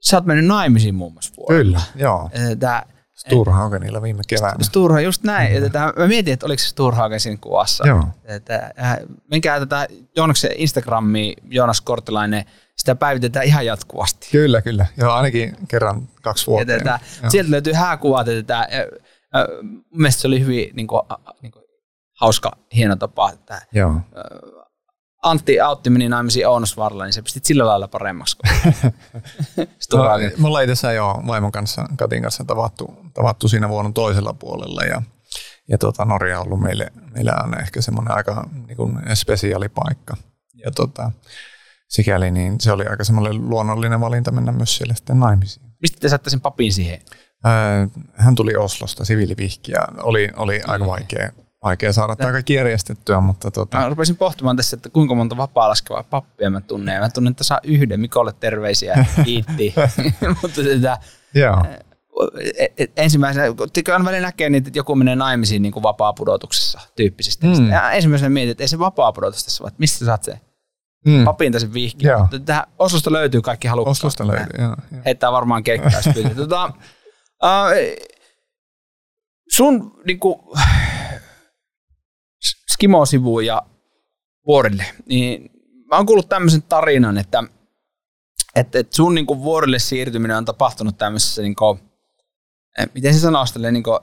Sä oot mennyt naimisiin muun muassa vuorilla. Kyllä, joo. Tää, Sturhaugenilla viime keväänä. Sturha, just näin. Mm. Että mä mietin, että oliko se Sturhaugen siinä kuvassa. Joo. Että, äh, menkää tätä Joonaksen Instagrami, Joonas Kortelainen, sitä päivitetään ihan jatkuvasti. Kyllä, kyllä. Joo, ainakin kerran kaksi vuotta. Tätä, sieltä löytyy hääkuvat, että tämä, äh, äh, mielestäni se oli hyvin niin kuin, niin kuin, hauska, hieno tapa. Että, Joo. Äh, Antti Autti meni naimisiin Ounasvarilla, niin se pisti sillä lailla paremmaksi. no, me ollaan itse jo vaimon kanssa, Katin kanssa tavattu, tavattu siinä vuonna toisella puolella ja, ja tota, Norja on ollut meille, meillä on ehkä semmoinen aika niin kuin spesiaalipaikka. Ja tota, sikäli niin se oli aika semmoinen luonnollinen valinta mennä myös siellä sitten naimisiin. Mistä te saatte sen papin siihen? hän tuli Oslosta, siviilivihki, ja oli, oli aika vaikea, vaikea saada tämä kaikki järjestettyä, mutta tota... Mä rupesin pohtimaan tässä, että kuinka monta vapaa-laskevaa pappia mä tunnen. Mä tunnen tässä yhden, Mikolle terveisiä, kiitti. mutta tätä, Joo. E, e, ensimmäisenä, kun välillä näkee niitä, että joku menee naimisiin niin kuin vapaa-pudotuksessa tyyppisesti. Mm. Ja ensimmäisenä mietin, että ei se vapaa-pudotus tässä, vaan että mistä saat se mm. papinta sen vihki. Tähän Oslosta löytyy kaikki halukkaat. Oslosta löytyy, joo. Heittää varmaan keikkaa, tota, uh, sun niin kuin, Skimo-sivuun ja vuorille, niin mä oon kuullut tämmöisen tarinan, että, että, että sun niin kuin, vuorille siirtyminen on tapahtunut tämmöisessä, niin kuin, eh, miten se sanoo niin kuin,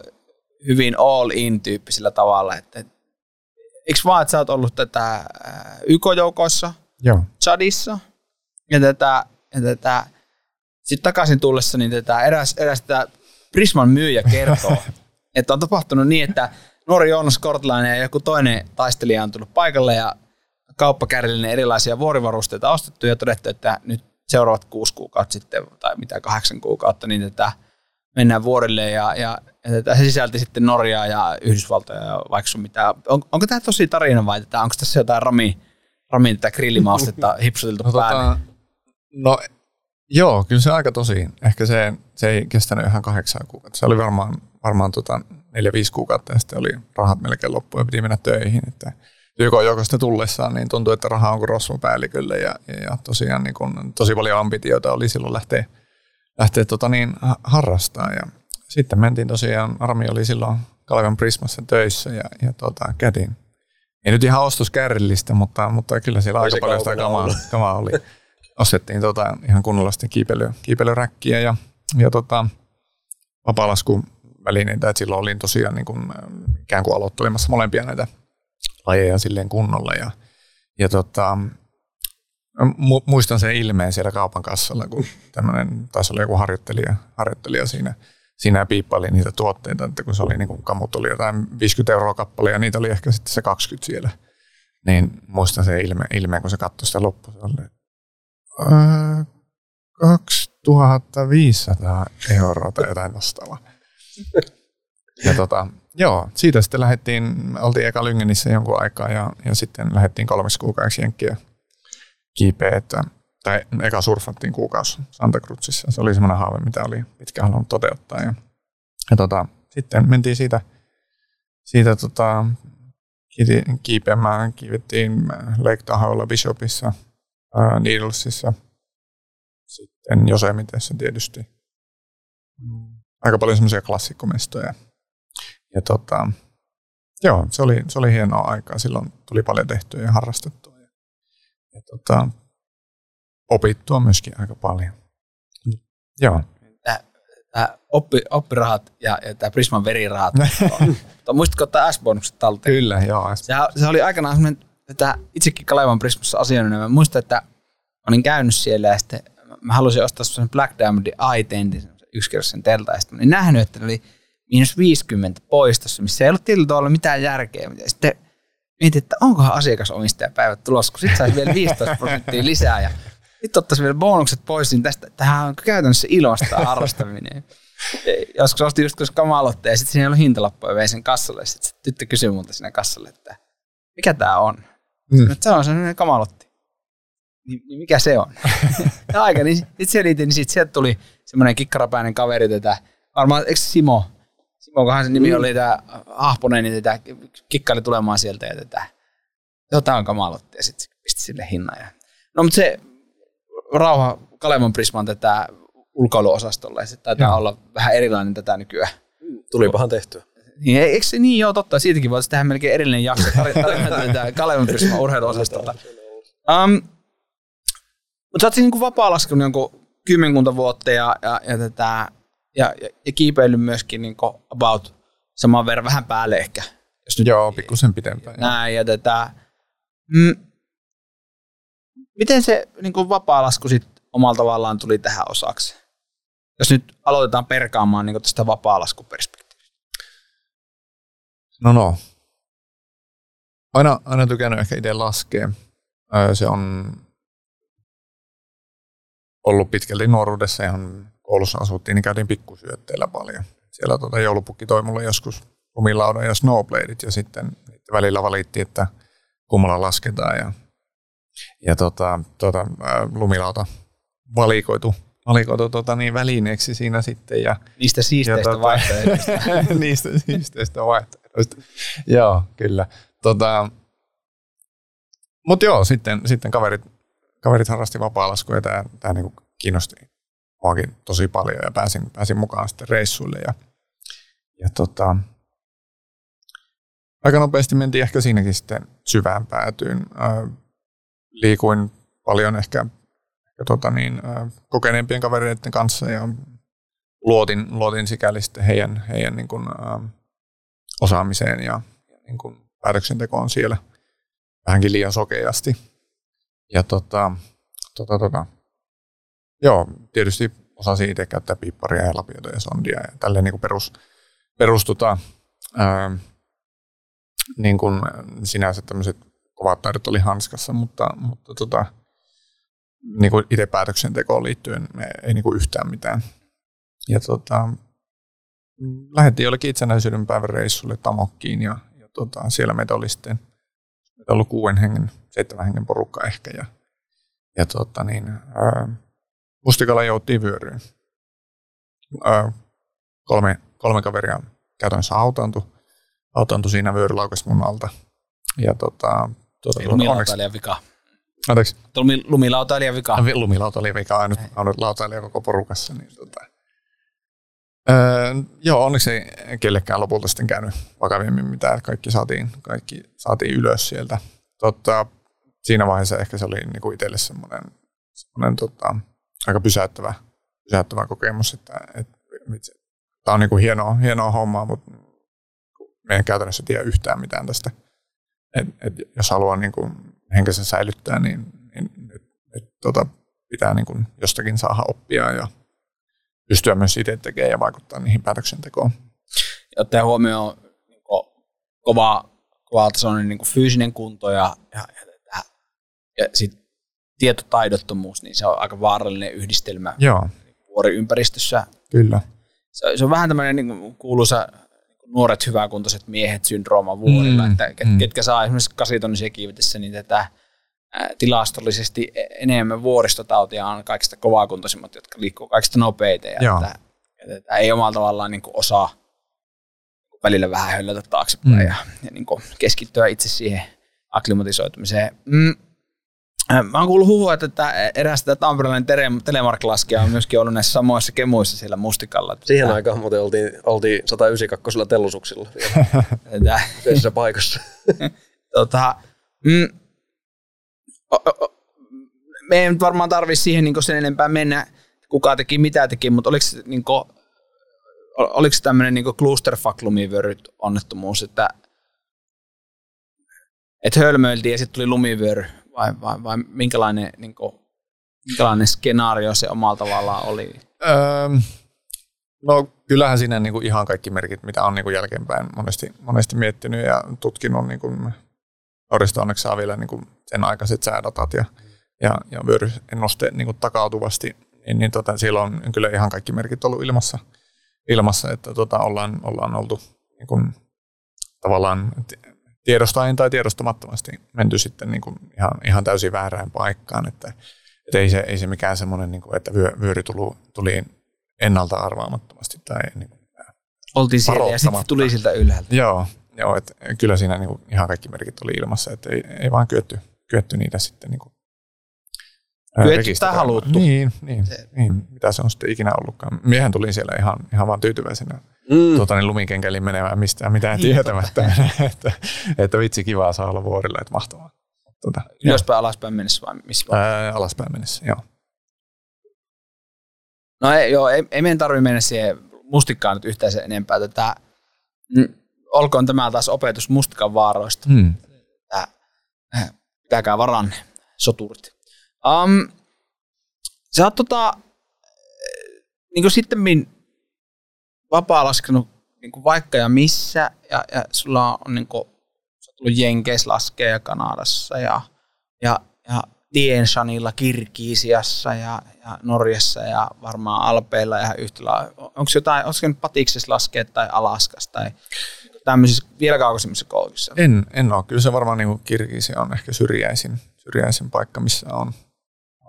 hyvin all-in tyyppisellä tavalla, että, että eikö vaan, että sä oot ollut tätä eh, YK-joukoissa, Joo. Chadissa, ja tätä, ja tätä sitten takaisin tullessa, niin tätä eräs, eräs tätä Prisman myyjä kertoo, että on tapahtunut niin, että nuori Joonas Kortelainen ja joku toinen taistelija on tullut paikalle ja kauppakärjellinen erilaisia vuorivarusteita ostettu ja todettu, että nyt seuraavat kuusi kuukautta sitten tai mitä kahdeksan kuukautta, niin tätä mennään vuorille ja, ja, ja tätä, se sisälti sitten Norjaa ja Yhdysvaltoja ja vaikka sun mitä. On, onko tämä tosi tarina vai tätä, onko tässä jotain Rami, Rami tätä grillimaustetta hipsuteltu no, päälle? Tota, no joo, kyllä se aika tosi. Ehkä se, se ei kestänyt ihan kahdeksan kuukautta. Se oli varmaan, varmaan tota neljä, viisi kuukautta ja sitten oli rahat melkein loppu ja piti mennä töihin. Että YK-joukosta tullessaan, niin tuntui, että raha on kuin rosvopäällikölle ja, ja tosiaan niin kun, tosi paljon ambitioita oli silloin lähteä, lähteä tota niin, harrastaa. Ja sitten mentiin tosiaan, Armi oli silloin Kalevan Prismassa töissä ja, ja tota, kätin. Ei nyt ihan ostoskärrillistä, mutta, mutta kyllä siellä aika paljon sitä kamaa, kamaa oli. Ostettiin tota, ihan kunnollisesti kiipeily, kiipeilyräkkiä ja, ja tota, vapaalasku välineitä, että silloin olin tosiaan niin kuin, ikään kuin aloittelemassa molempia näitä lajeja silleen kunnolla. Ja, ja tota, mu- muistan sen ilmeen siellä kaupan kassalla, kun tämmöinen, taisi olla joku harjoittelija, harjoittelija siinä, siinä piippaili niitä tuotteita, että kun se oli niin kuin kamut oli jotain 50 euroa kappale ja niitä oli ehkä sitten se 20 siellä. Niin muistan sen ilme, ilmeen, kun se katsoi sitä loppua. Se oli, 2500 euroa tai jotain vastaavaa. Ja tota, joo, siitä sitten lähdettiin, oltiin eka Lyngenissä jonkun aikaa ja, ja sitten lähdettiin kolmeksi kuukaudeksi jenkkiä kiipeä, että, tai eka surfattiin kuukausi Santa Cruzissa. Se oli semmoinen haave, mitä oli pitkään halunnut toteuttaa. Ja, ja tota, sitten mentiin siitä, siitä tota, kiipeämään, kiivettiin Lake Tahoella Bishopissa, Needlesissa, sitten Josemitessä tietysti. Aika paljon semmoisia klassikkomestoja. Ja tota, joo, se oli, se oli hienoa aikaa. Silloin tuli paljon tehtyä ja harrastettua. Ja, ja tota, opittua myöskin aika paljon. Joo. Tämä oppi, oppirahat ja, ja tämä Prisman verirahat. Muistatko ottaa S-bonukset talteen? Kyllä, joo. Se, se oli aikanaan semmoinen, että itsekin Kalevan Prismassa asioinut, mä muistan, että olin käynyt siellä ja sitten mä halusin ostaa semmoisen Black Diamondin i yksikerroisen telta, ja sitten olin nähnyt, että ne oli miinus 50 poistossa, missä ei ollut tietyllä tavalla mitään järkeä. Ja sitten mietin, että onkohan asiakasomistajapäivät tulossa, kun sitten saisi vielä 15 prosenttia lisää ja sitten ottaisi vielä bonukset pois, niin tästä, tähän on käytännössä ilosta harrastaminen. Joskus ostin just koska kamalotta ja sitten siinä ei ollut hintalappuja, vein sen kassalle. Sitten tyttö kysyi multa siinä kassalle, että mikä tämä on? Mm. Se on sellainen kamalotti. Niin, niin mikä se on? ja aika, niin sitten selitin, niin sitten sieltä tuli semmoinen kikkarapäinen kaveri tätä, varmaan, eikö Simo? Simo, kohan se nimi mm. oli tämä Ahponen, niin tätä kikkaili tulemaan sieltä ja tätä, jotain on kamalotti ja sitten pisti sille hinnan. Ja... No mutta se rauha Kalevan Prisman tätä ulkoiluosastolla ja se taitaa joo. olla vähän erilainen tätä nykyään. Tulipahan tehtyä. Niin, eikö se niin joo, totta. Siitäkin voisi tehdä melkein erillinen jakso tarina Kalevan Prisman urheiluosastolta. Um, mutta sä oot siis niin vapaa laskenut jonkun kymmenkunta vuotta ja, ja, ja, tätä, ja, ja, ja kiipeillyt myöskin niin about saman verran, vähän päälle ehkä. Jos nyt, Joo, pikkusen pitempään. Näin, ja tätä, mm, miten se niin vapaa-lasku sit omalla tavallaan tuli tähän osaksi? Jos nyt aloitetaan perkaamaan niin tästä vapaa-laskuperspektiivistä. No no. Aina, aina tykännyt ehkä itse laskea. Se on ollut pitkälti nuoruudessa ihan koulussa asuttiin, niin käytiin pikkusyötteillä paljon. Siellä tuota, joulupukki toi mulle joskus lumilaudan ja snowbladeit ja sitten välillä valittiin, että kummalla lasketaan ja, ja tota, tota, lumilauta valikoitu, valikoitu tota, niin välineeksi siinä sitten. Ja, niistä siisteistä tota, vaihtoehdoista. niistä siisteistä vaihtoehdoista. joo, kyllä. Tota, Mutta joo, sitten, sitten kaverit kaverit harrasti vapaa-laskua ja tämä, tämä niin kiinnosti muakin tosi paljon ja pääsin, pääsin mukaan sitten reissuille. Ja, ja tota, aika nopeasti mentiin ehkä siinäkin sitten syvään päätyyn. liikuin paljon ehkä, ehkä tota niin, kokeneempien kavereiden kanssa ja luotin, luotin sikäli sitten heidän, heidän niin kuin, osaamiseen ja, ja niin kuin päätöksentekoon siellä vähänkin liian sokeasti ja tota, tota, tota, joo, tietysti osasin itse käyttää piipparia ja lapioita ja sondia ja tälleen niin kuin perus, tota, ää, niin kuin sinänsä tämmöiset kovat taidot oli hanskassa, mutta, mutta tota, niin kuin itse päätöksentekoon liittyen ei niin kuin yhtään mitään. Ja tota, lähdettiin jollekin itsenäisyyden päivän reissulle Tamokkiin ja, ja tota, siellä meitä oli sitten ollut kuuden hengen seitsemän hengen porukka ehkä. Ja, ja tota niin, ää, mustikalla jouttiin vyöryyn. Ää, kolme, kolme kaveria käytännössä autantui, autantui siinä vyörylaukasta mun alta. ja tota, tuota, Ei onneksi, lumilautailijan vika. anteeksi, Lumi, lumilautailijan vika. Lumilauta oli vika ainut, ainut lautailija koko porukassa. Niin tota. Öö, joo, onneksi ei kellekään lopulta sitten käynyt vakavimmin mitään. Kaikki saatiin, kaikki saatiin ylös sieltä. Tota, siinä vaiheessa ehkä se oli niinku itselle semmoinen, semmoinen tota, aika pysäyttävä, pysäyttävä kokemus, että, että vitsi, tämä on niinku hienoa, hienoa hommaa, mutta me ei käytännössä tiedä yhtään mitään tästä. Et, et jos haluaa niinku henkensä säilyttää, niin, niin nyt, nyt tota, pitää niin kuin jostakin saada oppia ja pystyä myös itse tekemään ja vaikuttaa niihin päätöksentekoon. Ja ottaa huomioon niin kova, kova tasoinen niin fyysinen kunto ja, ja, ja, ja sit tietotaidottomuus, niin se on aika vaarallinen yhdistelmä Joo, vuoriympäristössä. kyllä. Se, se on vähän tämmöinen niin kuuluisa niin nuoret hyväkuntoiset miehet syndrooma vuorilla, Mm, että ket, mm. ketkä saa esimerkiksi kasitonnisia kiivetessä, niin tätä tilastollisesti e- enemmän vuoristotautia on kaikista kovakuntoisimmat, jotka liikkuu kaikista nopeiten. Ja Joo. että, että, että ei omalla tavallaan niin kuin osaa välillä vähän höllätä taaksepäin Mm. ja, ja niin kuin keskittyä itse siihen akklimatisoitumiseen. Mm. Mä oon kuullut huhua, että tämä eräs tämä tamperelainen tele- telemark-laskija on myöskin ollut näissä samoissa kemuissa siellä mustikalla. Siihen tää- aikaan muuten oltiin, oltiin 192 tellusuksilla yhdessä paikassa. tota, mm, me ei nyt varmaan tarvitse siihen niin sen enempää mennä, kuka teki, mitä teki, mutta oliko, niin kuin, oliko tämmöinen niin clusterfuck-lumivyöryt onnettomuus, että et hölmöiltiin ja sitten tuli lumivyöry, vai, vai, vai minkälainen, niin kuin, minkälainen skenaario se omalla tavallaan oli? Öö, no kyllähän siinä niin kuin ihan kaikki merkit, mitä on niin kuin jälkeenpäin monesti, monesti miettinyt ja tutkinut, niin kuin Norista onneksi saa vielä niin kuin sen aikaiset säädatat ja, ja, ja vyöryennusteet niin kuin takautuvasti, niin, niin tota, siellä on kyllä ihan kaikki merkit ollut ilmassa, ilmassa että tota, ollaan, ollaan oltu niin kuin, tavallaan t- tiedostaen tai tiedostamattomasti menty sitten niin kuin ihan, ihan täysin väärään paikkaan, että, että ei, se, ei se mikään semmoinen, niin kuin, että vyö, vyöry tuli, tuli ennalta arvaamattomasti tai niin kuin, Oltiin siellä ja sitten tuli siltä ylhäältä. Joo, joo että kyllä siinä niin kuin ihan kaikki merkit oli ilmassa, että ei, ei vaan kyetty, kyetty niitä sitten niin kuin, Kyetty rekisteröimään. haluttu. Niin, niin, Se- niin, mitä se on sitten ikinä ollutkaan. Miehän tuli siellä ihan, ihan vaan tyytyväisenä Mm. tuota, niin lumikenkäliin menemään mistään mitään Niin, tietämättä, että, että vitsi kivaa saa olla vuorilla, että mahtavaa. Tuota, Ylöspäin, alaspäin mennessä vai missä vai? ää, alaspäin mennessä, joo. No ei, joo, ei, ei meidän tarvitse mennä siihen mustikkaan nyt yhtään sen enempää. Tätä, mm, olkoon tämä taas opetus mustikan vaaroista. Hmm. Äh, pitäkää varanne, soturit. Um, sä oot tota, niin kuin sitten vapaa laskenut niin kuin vaikka ja missä, ja, ja sulla on niin kuin, sä oot tullut Jenkeissä laskea ja Kanadassa ja, ja, ja Tien Shanilla Kirkiisiassa ja, ja Norjassa ja varmaan Alpeilla ja yhtä lailla. Onko jotain, onko nyt Patiksessa laskea tai Alaskassa tai tämmöisissä vielä kaukaisemmissa kouluissa? En, en ole. Kyllä se varmaan niin Kirgisia on ehkä syrjäisin, syrjäisin paikka, missä on,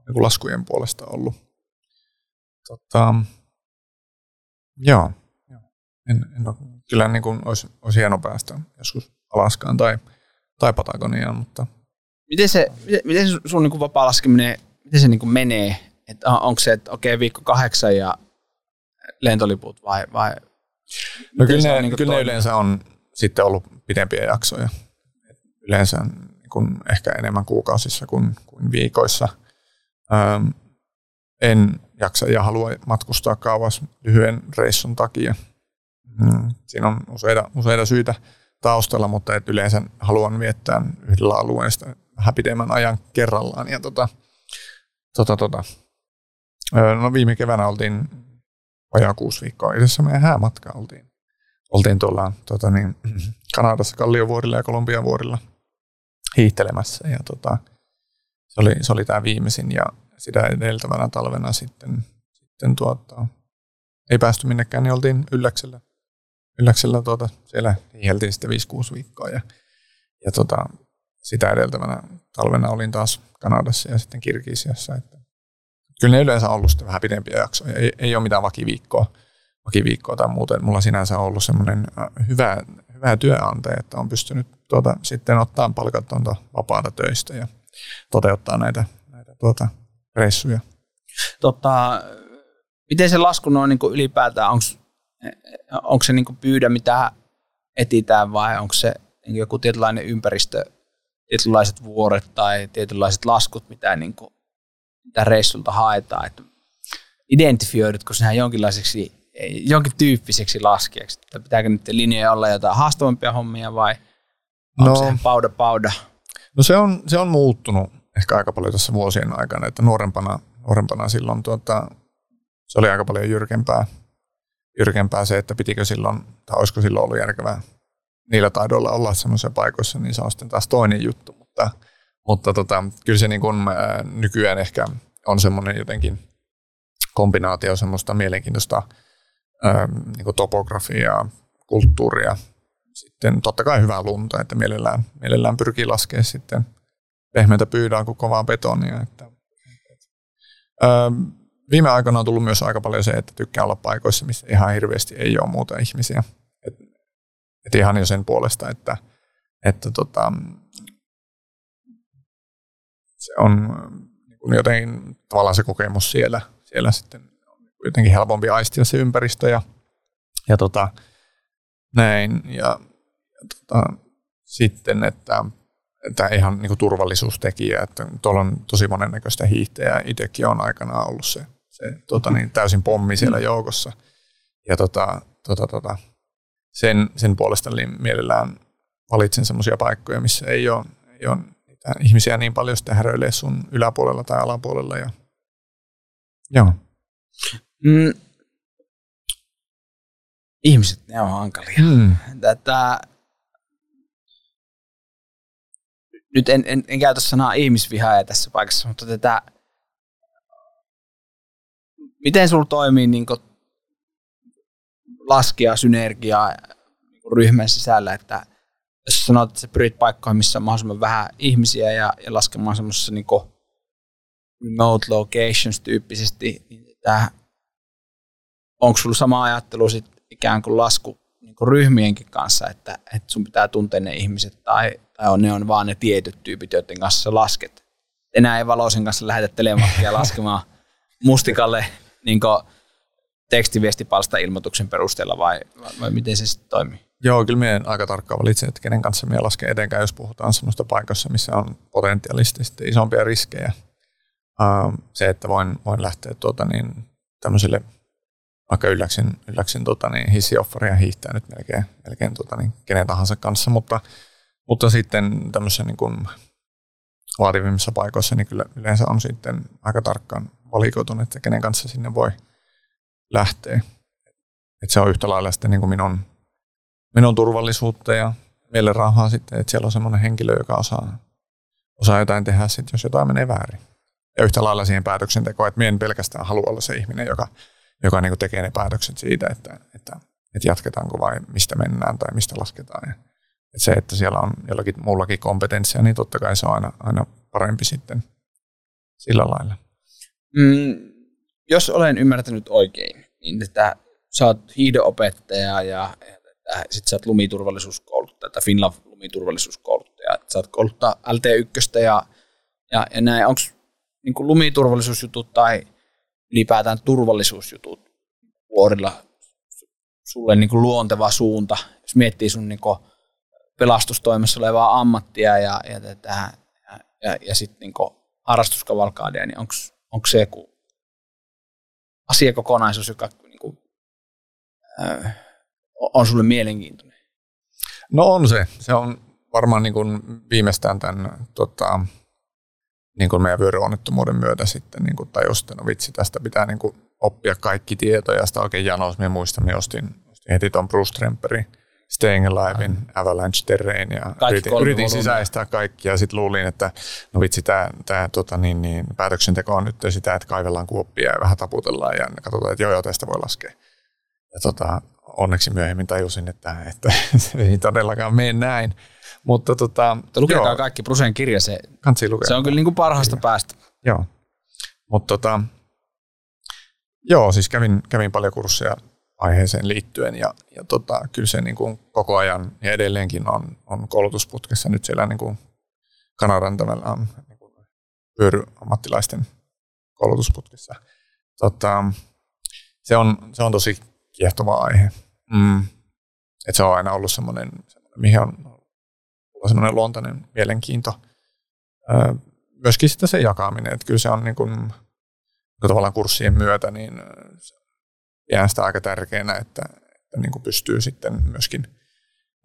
niin laskujen puolesta ollut. Tota, joo. En, en ole. Kyllä niin kuin olisi, olisi hieno päästä joskus Alaskaan tai, tai Patagoniaan, mutta Miten se, miten, miten se sun niin vapaa laskeminen, miten se niin menee? Että on- onko se, että okei viikko kahdeksan ja lentoliput vai, vai No kyllä ne, on niinku kyllä ne yleensä on sitten ollut pidempiä jaksoja. Yleensä niin kuin ehkä enemmän kuukausissa kuin, kuin viikoissa. Öm, en jaksa ja halua matkustaa kauas lyhyen reissun takia. Mm, Siinä on useita, useita syitä taustalla, mutta et yleensä haluan viettää yhdellä alueesta vähän pidemmän ajan kerrallaan. Ja tota, tota, tota. Öö, No viime keväänä oltiin vajaa kuusi viikkoa. Itse asiassa meidän häämatka oltiin, oltiin tuolla tota niin, Kanadassa Kalliovuorilla ja Kolumbian vuorilla hiihtelemässä. Ja tota, se oli, se oli tämä viimeisin ja sitä edeltävänä talvena sitten, sitten tuota, ei päästy minnekään, niin oltiin ylläksellä. Ylläksellä tuota, siellä hiiheltiin sitten 5-6 viikkoa ja, ja tota, sitä edeltävänä talvena olin taas Kanadassa ja sitten Kirgisiassa. Että kyllä ne yleensä on ollut vähän pidempiä jaksoja. Ei, ei ole mitään vakiviikkoa, vakiviikkoa tai muuta. Et Mulla sinänsä on ollut semmoinen äh, hyvä, hyvä työnantaja, että on pystynyt tuota, sitten ottaa palkatonta vapaata töistä ja toteuttaa näitä, näitä tuota, reissuja. Tota, miten se lasku noin niin ylipäätään, onko se niin pyydä, mitä etitään vai onko se joku tietynlainen ympäristö, tietynlaiset vuoret tai tietynlaiset laskut, mitä, niin kuin, mitä reissulta haetaan, että identifioidutko sinä jonkinlaiseksi, jonkin tyyppiseksi laskijaksi, että pitääkö nyt linjoja olla jotain haastavampia hommia vai onko no, se pauda pauda? No se on, se on muuttunut ehkä aika paljon tässä vuosien aikana, että nuorempana, nuorempana silloin tuota, se oli aika paljon jyrkempää, jyrkempää se, että pitikö silloin, tai olisiko silloin ollut järkevää niillä taidoilla olla semmoisissa paikoissa, niin se on sitten taas toinen juttu. Mutta, mutta tota, kyllä se niin kuin, ää, nykyään ehkä on semmoinen jotenkin kombinaatio semmoista mielenkiintoista ää, niin kuin topografiaa, kulttuuria, sitten totta kai hyvää lunta, että mielellään, mielellään pyrkii laskemaan sitten pehmeitä pyydään kuin kovaa betonia. Että, ää, viime aikoina on tullut myös aika paljon se, että tykkää olla paikoissa, missä ihan hirveästi ei ole muuta ihmisiä. Et, et ihan jo sen puolesta, että, että tota, se on niin jotenkin tavallaan se kokemus siellä, siellä sitten on jotenkin helpompi aistia se ympäristö ja, ja tota, näin. Ja, ja tota, sitten, että tämä ihan niin kuin turvallisuustekijä, että tuolla on tosi monennäköistä hiihtäjää. Itsekin on aikanaan ollut se, se tota niin, täysin pommi siellä joukossa. Ja tota, tota, tota, sen, sen puolesta niin mielellään valitsen sellaisia paikkoja, missä ei ole, ei ole ihmisiä niin paljon sitten häröilee sun yläpuolella tai alapuolella. Ja, joo. Mm. Ihmiset, ne on hankalia. Mm. Tätä, nyt en, en, en käytä sanaa ihmisvihaaja tässä paikassa, mutta tätä, miten sulla toimii niin laskia synergiaa niin ryhmän sisällä, että jos sanot, että sä pyrit paikkoihin, missä on mahdollisimman vähän ihmisiä ja, ja laskemaan semmoisessa niin remote locations tyyppisesti, niin tämä, onko sulla sama ajattelu sit ikään kuin lasku niin kuin ryhmienkin kanssa, että, että sun pitää tuntea ne ihmiset tai, tai on, ne on vaan ne tietyt tyypit, joiden kanssa sä lasket. Enää ei Valoisen kanssa lähetä telemattia laskemaan mustikalle niin tekstiviestipalsta ilmoituksen perusteella vai, vai, vai miten se sitten toimii? Joo, kyllä minä aika tarkkaan valitsen, että kenen kanssa minä lasken etenkään, jos puhutaan sellaista paikassa, missä on potentiaalisesti isompia riskejä. Se, että voin, voin lähteä tuota, niin, tämmöiselle vaikka ylläksin, ylläksin tota, niin hissioffaria hiihtää nyt melkein, melkein tota, niin, kenen tahansa kanssa, mutta, mutta sitten tämmöisissä niin kuin vaativimmissa paikoissa niin kyllä yleensä on sitten aika tarkkaan valikoitunut, että kenen kanssa sinne voi lähteä. Että se on yhtä lailla sitten niin kuin minun, minun turvallisuutta ja rahaa sitten, että siellä on semmoinen henkilö, joka osaa, osaa jotain tehdä sitten, jos jotain menee väärin. Ja yhtä lailla siihen päätöksentekoon, että minä en pelkästään halua olla se ihminen, joka joka niin tekee ne päätökset siitä, että, että, että jatketaanko vai mistä mennään tai mistä lasketaan. Ja, että se, että siellä on jollakin muullakin kompetenssia, niin totta kai se on aina, aina parempi sitten sillä lailla. Mm, jos olen ymmärtänyt oikein, niin että sä oot hiihdoopettaja ja, ja sitten sä oot lumiturvallisuuskouluttaja tai Finland lumiturvallisuuskouluttaja. Että sä oot kouluttaa LT1 ja, ja, ja näin. Onko niin lumiturvallisuusjutut tai ylipäätään turvallisuusjutut vuorilla sulle niin kuin luonteva suunta, jos miettii sun niin pelastustoimessa olevaa ammattia ja, ja, tätä, ja, ja, ja sitten niin harrastuskavalkaadia, niin onko se joku asiakokonaisuus, joka niin kuin, äh, on sulle mielenkiintoinen? No on se. Se on varmaan niin kuin viimeistään tämän tota, niin kuin meidän vyöryonnettomuuden myötä sitten niin kuin tajusin, että no vitsi, tästä pitää niin kuin oppia kaikki tietoja. Ja sitä oikein janos, minä muistan, minä ostin, ostin heti tuon Bruce Tremperin Staying Alivein, Avalanche Terrain ja kaikki yritin, yritin sisäistää kaikki ja sitten luulin, että no vitsi, tämä, tämä tota, niin, niin, päätöksenteko on nyt sitä, että kaivellaan kuoppia ja vähän taputellaan ja katsotaan, että joo, joo, tästä voi laskea. Ja tota, onneksi myöhemmin tajusin, että, että se ei todellakaan mene näin. Mutta tota, Lukekaa joo. kaikki Brusen kirja, se, se on kyllä niin kuin parhaasta kirja. päästä. Joo, mutta tota, joo, siis kävin, kävin paljon kursseja aiheeseen liittyen. Ja, ja tota, kyllä se niin kuin koko ajan ja edelleenkin on, on koulutusputkessa nyt siellä niin kuin Kanadan tavallaan niin kuin pyöryammattilaisten koulutusputkessa. Tota, se, on, se on tosi kiehtova aihe. Mm. Et se on aina ollut semmoinen, mihin on ollut semmoinen luontainen mielenkiinto. Öö, myöskin sitten se jakaminen, että kyllä se on niin kuin, tavallaan kurssien myötä, niin pidän sitä aika tärkeänä, että, että niin kuin pystyy sitten myöskin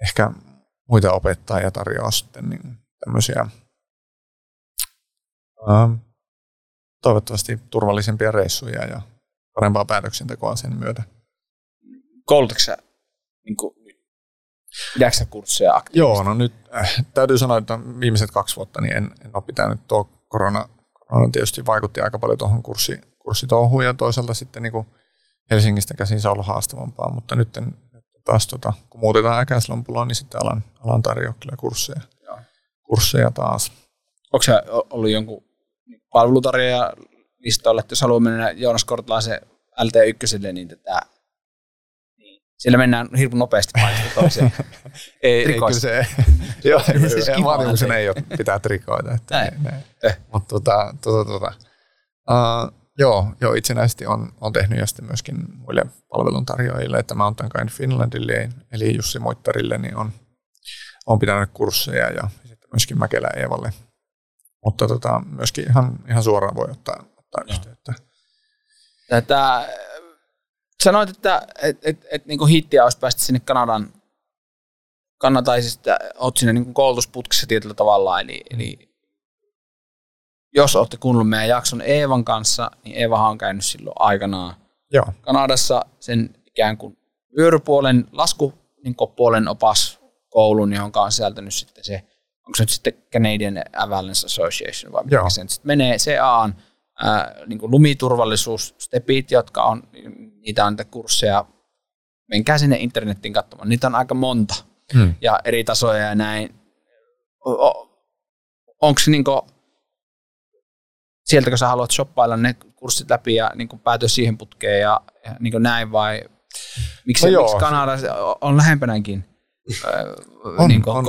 ehkä muita opettaa ja tarjoaa sitten niin tämmöisiä ää, toivottavasti turvallisempia reissuja ja parempaa päätöksentekoa sen myötä. Koulutatko sä niin kuin, pidätkö kursseja aktiivisesti? Joo, no nyt äh, täytyy sanoa, että viimeiset kaksi vuotta niin en, en ole pitänyt tuo korona, korona tietysti vaikutti aika paljon tuohon kurssi, kurssitouhuun ja toisaalta sitten niin kuin Helsingistä käsin se on ollut haastavampaa, mutta nyt taas tota, kun muutetaan äkäislompulla, niin sitten alan, alan tarjoa kyllä kursseja, Joo. kursseja taas. Onko se ollut jonkun palvelutarjoaja listoilla, että jos haluaa mennä Joonas Kortelaisen LT1, niin tätä siellä mennään hirveän nopeasti painosta toiseen. ei, ei, kyllä se, joo, siis ei ole pitää trikoita. Että näin. Näin. Eh. Mutta tota, tota, tota. Uh, Joo, joo itsenäisesti on, on tehnyt ja sitten myöskin muille palveluntarjoajille, että Mountain Kind Finlandille, eli Jussi Moittarille, niin on, on pitänyt kursseja ja sitten myöskin Mäkelä Eevalle. Mutta tota, myöskin ihan, ihan suoraan voi ottaa, ottaa yhteyttä. Tätä, sanoit, että et, et, et, niin hittiä olisi päästä sinne Kanadan, kannataisi, että olet sinne niin koulutusputkissa tietyllä tavalla, eli, eli jos olette kuunnellut meidän jakson Eevan kanssa, niin Eeva on käynyt silloin aikanaan Joo. Kanadassa sen ikään kuin vyörypuolen, lasku niin puolen opas koulun, johon on sisältänyt sitten se, onko se nyt sitten Canadian Avalanche Association vai mikä se nyt sitten menee, CAAn ää, niin kuin lumiturvallisuusstepit, jotka on, niitä on niitä kursseja, menkää sinne internetin katsomaan, niitä on aika monta hmm. ja eri tasoja ja näin. Onko se niin kuin, sieltä, kun sä haluat shoppailla ne kurssit läpi ja niin kuin päätyä siihen putkeen ja, ja niin kuin näin vai miksi, no miksi Kanada on lähempänäkin on, niin kuin on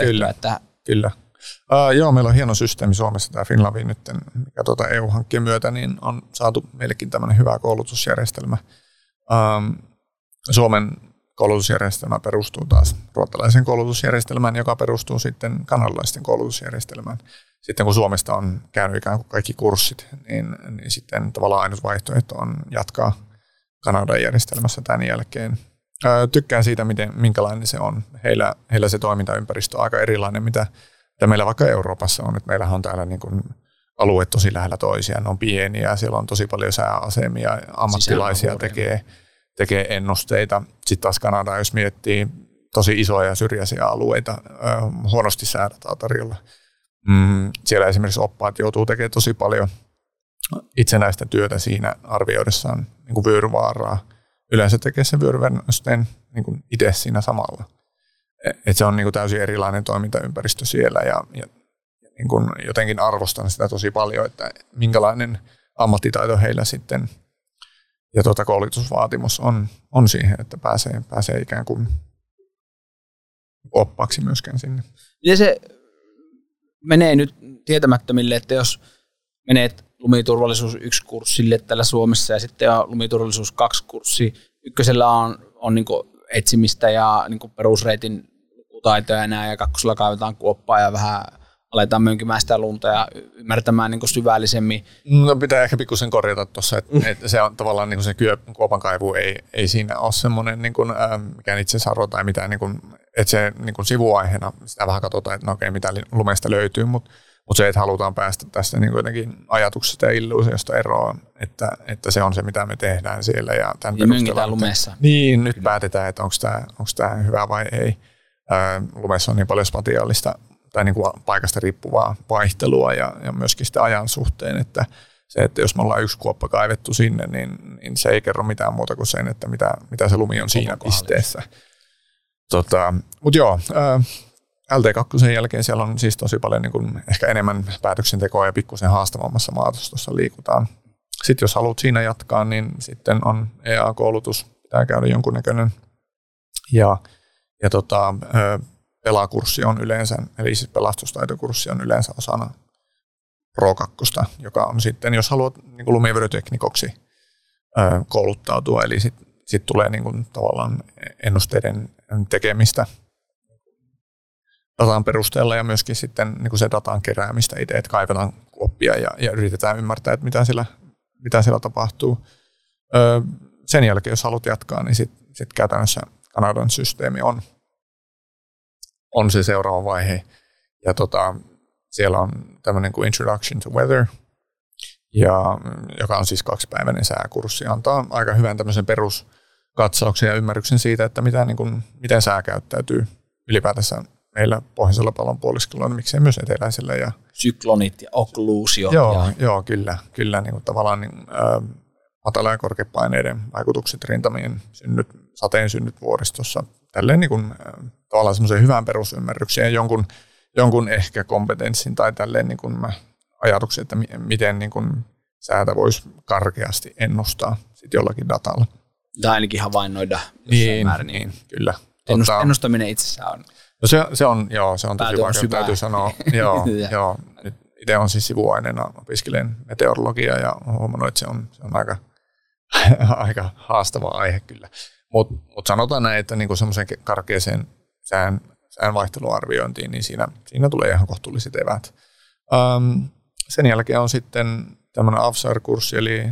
Kyllä, että Kyllä. Uh, joo, meillä on hieno systeemi Suomessa, tämä Finlavi nyt, mikä tuota EU-hankkeen myötä, niin on saatu meillekin tämmöinen hyvä koulutusjärjestelmä. Um, Suomen koulutusjärjestelmä perustuu taas ruottalaisen koulutusjärjestelmään, joka perustuu sitten kanadalaisten koulutusjärjestelmään sitten kun Suomesta on käynyt ikään kuin kaikki kurssit, niin, niin sitten tavallaan ainut vaihtoehto on jatkaa Kanadan järjestelmässä tämän jälkeen. Ää, tykkään siitä, miten, minkälainen se on. Heillä, heillä se toimintaympäristö on aika erilainen, mitä, mitä meillä vaikka Euroopassa on. Et meillähän on täällä niin kuin alueet tosi lähellä toisiaan, ne on pieniä, siellä on tosi paljon sääasemia, ammattilaisia tekee, tekee ennusteita. Sitten taas Kanada, jos miettii tosi isoja ja syrjäisiä alueita, huonosti säädetään tarjolla – Mm, siellä esimerkiksi oppaat joutuu tekemään tosi paljon itsenäistä työtä siinä arvioidessaan niin kuin vyöryvaaraa. Yleensä tekee sen vyöryvennösten niin itse siinä samalla. Et se on niin kuin täysin erilainen toimintaympäristö siellä ja, ja, niin kuin jotenkin arvostan sitä tosi paljon, että minkälainen ammattitaito heillä sitten ja tuota koulutusvaatimus on, on siihen, että pääsee, pääsee ikään kuin oppaaksi myöskään sinne. Ja se menee nyt tietämättömille, että jos menet lumiturvallisuus 1 kurssille täällä Suomessa ja sitten on lumiturvallisuus 2 kurssi, ykkösellä on, on niin etsimistä ja niin perusreitin lukutaitoja ja näin, ja kakkosella kaivetaan kuoppaa ja vähän aletaan mönkimään sitä lunta ja ymmärtämään niin syvällisemmin. No pitää ehkä pikkusen korjata tuossa, että, mm. että se on tavallaan niin kuin se kyö, kuopan kaivu ei, ei siinä ole semmoinen niin kuin, äh, mikään itseisarvo tai mitään, niin kuin, että se niin kuin sivuaiheena sitä vähän katsotaan, että no okei, mitä lumesta löytyy, mutta mutta se, että halutaan päästä tästä niin jotenkin ajatuksesta ja illuusiosta eroon, että, että se on se, mitä me tehdään siellä. Ja tämän niin lumessa. Niin, nyt Kyllä. päätetään, että onko tämä hyvä vai ei. Lumessa on niin paljon spatiaalista tai niin kuin paikasta riippuvaa vaihtelua ja, ja myöskin sitä ajan suhteen, että se, että jos me ollaan yksi kuoppa kaivettu sinne, niin, niin se ei kerro mitään muuta kuin sen, että mitä, mitä se lumi on siinä pisteessä. Tota, Mutta joo, LT2 jälkeen siellä on siis tosi paljon niin kuin ehkä enemmän päätöksentekoa ja pikkusen haastavammassa maatostossa liikutaan. Sitten jos haluat siinä jatkaa, niin sitten on EA-koulutus pitää käydä jonkunnäköinen. Ja, ja tota, pelakurssi on yleensä, eli siis pelastustaitokurssi on yleensä osana Pro 2, joka on sitten, jos haluat niin lumivyöryteknikoksi kouluttautua, eli sitten sit tulee niin kuin, tavallaan ennusteiden tekemistä datan perusteella ja myöskin sitten niin kuin se datan keräämistä itse, että kaivetaan oppia ja, ja yritetään ymmärtää, että mitä siellä, mitä siellä tapahtuu. Öö, sen jälkeen, jos haluat jatkaa, niin sitten sit käytännössä Kanadan systeemi on, on se seuraava vaihe. Ja tota, siellä on tämmöinen kuin Introduction to Weather, ja, joka on siis kaksipäiväinen sääkurssi. Antaa aika hyvän tämmöisen peruskatsauksen ja ymmärryksen siitä, että mitä, niin kuin, miten sää käyttäytyy ylipäätänsä meillä pohjoisella pallonpuoliskolla, niin miksei myös eteläisellä. Ja, Syklonit ja okkluusio. Joo, ja... joo kyllä, kyllä niin kuin tavallaan niin, äh, matala- ja korkeapaineiden vaikutukset rintamien synnyt, sateen synnyt vuoristossa. Tälleen niin kuin, tavallaan semmoisen hyvän perusymmärryksen ja jonkun, jonkun ehkä kompetenssin tai tälleen niin kuin mä ajatuksen, että miten niin kuin säätä voisi karkeasti ennustaa sit jollakin datalla. Tai ainakin havainnoida niin, määrin. Niin, kyllä. Ennust, tota, ennustaminen itsessään on No se, se on, joo, se on tosi vaikea, täytyy sanoa. joo, joo. Nyt itse on siis sivuaineena, opiskelen meteorologiaa ja olen huomannut, että se on, se on aika, aika haastava aihe kyllä. Mutta mut sanotaan näin, että niinku semmoisen karkeeseen sään, sään vaihteluarviointiin, niin siinä, siinä tulee ihan kohtuulliset evät. Um, sen jälkeen on sitten tämmöinen AFSAR-kurssi, eli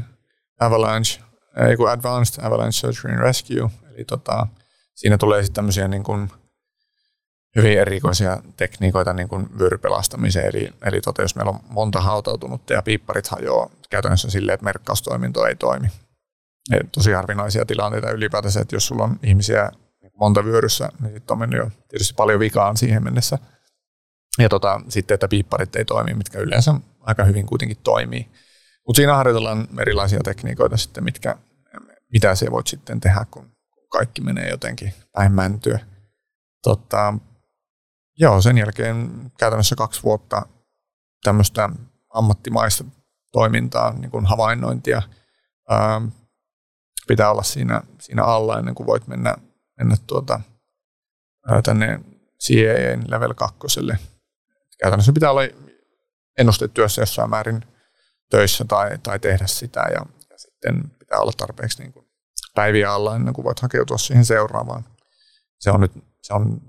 Avalanche, ei kun Advanced Avalanche Search and Rescue, eli tota, siinä tulee sitten tämmöisiä niin kuin hyvin erikoisia tekniikoita niin kuin vyörypelastamiseen. Eli, eli tota, jos meillä on monta hautautunutta ja piipparit hajoaa käytännössä silleen, että merkkaustoiminto ei toimi. Tosi harvinaisia tilanteita ylipäätänsä, että jos sulla on ihmisiä monta vyöryssä, niin sitten on mennyt jo tietysti paljon vikaan siihen mennessä. Ja tota, sitten, että piipparit ei toimi, mitkä yleensä aika hyvin kuitenkin toimii. Mutta siinä harjoitellaan erilaisia tekniikoita sitten, mitkä, mitä se voit sitten tehdä, kun kaikki menee jotenkin päin mäntyä. Tota, Joo, sen jälkeen käytännössä kaksi vuotta tämmöistä ammattimaista toimintaa, niin kuin havainnointia. Ää, pitää olla siinä, siinä alla ennen kuin voit mennä, mennä tuota, tänne CAA level 2. Käytännössä pitää olla ennustetyössä jossain määrin töissä tai, tai tehdä sitä ja, ja sitten pitää olla tarpeeksi niin kuin päiviä alla ennen kuin voit hakeutua siihen seuraavaan. Se on nyt se on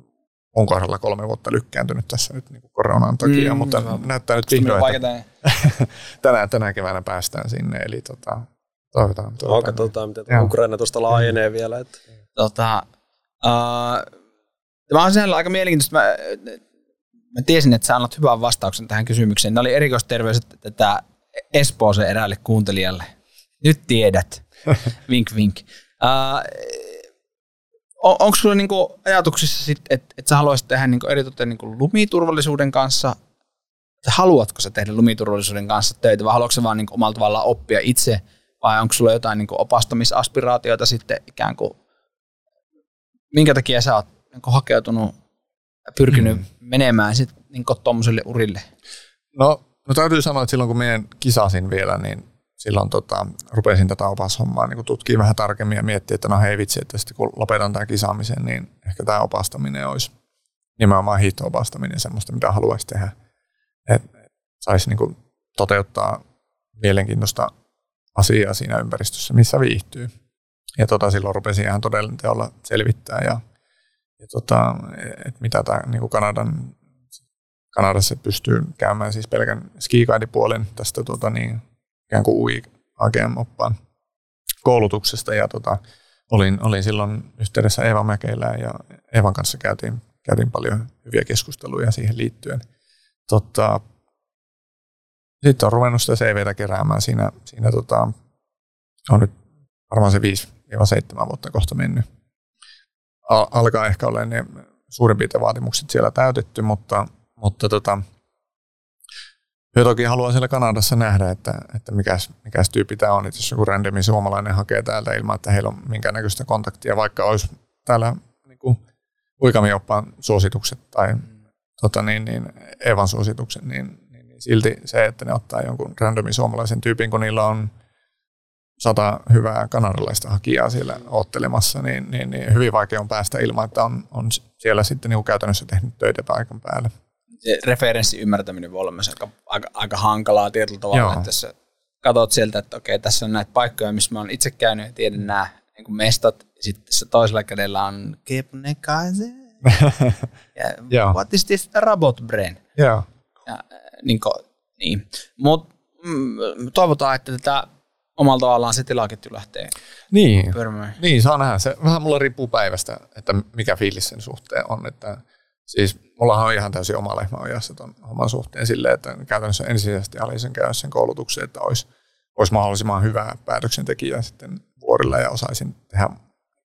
on kohdalla kolme vuotta lykkääntynyt tässä nyt niin kuin koronan takia, mm, mutta näyttää nyt vihdoin, että tänään, tänä keväänä päästään sinne, eli tota, toivotaan. toivotaan. No, katsotaan, miten Ukraina tuosta laajenee mm. vielä. Että. Tota, uh, tämä on siellä aika mielenkiintoista. Mä, mä tiesin, että sä annat hyvän vastauksen tähän kysymykseen. Nämä oli erikoisterveiset tätä Espooseen eräälle kuuntelijalle. Nyt tiedät. vink, vink. Uh, on, onko sulla niinku ajatuksissa, sit, että et sä haluaisit tehdä niinku eritoten niinku lumiturvallisuuden kanssa, haluatko sä tehdä lumiturvallisuuden kanssa töitä, vai haluatko sä vaan niinku omalla tavallaan oppia itse, vai onko sulla jotain niinku opastamisaspiraatioita sitten ikään kuin, minkä takia sä oot niinku hakeutunut ja pyrkinyt mm. menemään sitten niinku tuommoiselle urille? No, no täytyy sanoa, että silloin kun meidän kisasin vielä, niin silloin tota, rupesin tätä opashommaa niin tutkimaan vähän tarkemmin ja miettiä, että no hei vitsi, että sitten kun lopetan tämän kisaamisen, niin ehkä tämä opastaminen olisi nimenomaan hiihto-opastaminen semmoista, mitä haluaisi tehdä. Että saisi niin toteuttaa mielenkiintoista asiaa siinä ympäristössä, missä viihtyy. Ja tota, silloin rupesin ihan todella teolla selvittää ja, ja tota, että mitä tämä niin Kanadan Kanadassa pystyy käymään siis pelkän skikaidipuolen tästä tota, niin, ikään kuin UI AGM-oppaan koulutuksesta ja tota, olin, olin silloin yhteydessä Eeva Mäkeilään ja Eevan kanssa käytiin, käytiin paljon hyviä keskusteluja siihen liittyen. Tota, sitten on ruvennut sitä CVtä keräämään siinä, siinä tota, on nyt varmaan se 5-7 vuotta kohta mennyt. Al- alkaa ehkä olla ne suurin piirtein vaatimukset siellä täytetty, mutta, mutta tota, Kyllä toki haluan siellä Kanadassa nähdä, että, että mikäs, mikäs tyyppi tämä on, että jos joku randomi suomalainen hakee täältä ilman, että heillä on minkäännäköistä kontaktia, vaikka olisi täällä niin uikamioppaan suositukset tai tota niin, niin, Evan suositukset, niin, silti se, että ne ottaa jonkun randomin suomalaisen tyypin, kun niillä on sata hyvää kanadalaista hakijaa siellä ottelemassa, niin, niin, niin hyvin vaikea on päästä ilman, että on, on siellä sitten niin käytännössä tehnyt töitä paikan päälle. Se referenssi ymmärtäminen voi olla myös aika, aika, aika hankalaa tietyllä tavalla, Joo. että jos katsot sieltä, että okei, tässä on näitä paikkoja, missä mä oon itse käynyt ja tiedän nämä niin kuin mestat, sitten se toisella kädellä on Kebnekaise. ja what is this robot brain? Joo. Ja, niin, kuin, niin. Mutta mm, toivotaan, että tätä omalla tavallaan se tilaketju lähtee niin, pyörimään. Niin, saa nähdä. Se vähän mulla riippuu päivästä, että mikä fiilis sen suhteen on. Että, siis mullahan on ihan täysin oma lehmä ojassa tuon oman suhteen silleen, että käytännössä ensisijaisesti haluaisin käydä sen koulutuksen, että olisi, olisi mahdollisimman hyvä päätöksentekijä sitten vuorilla ja osaisin tehdä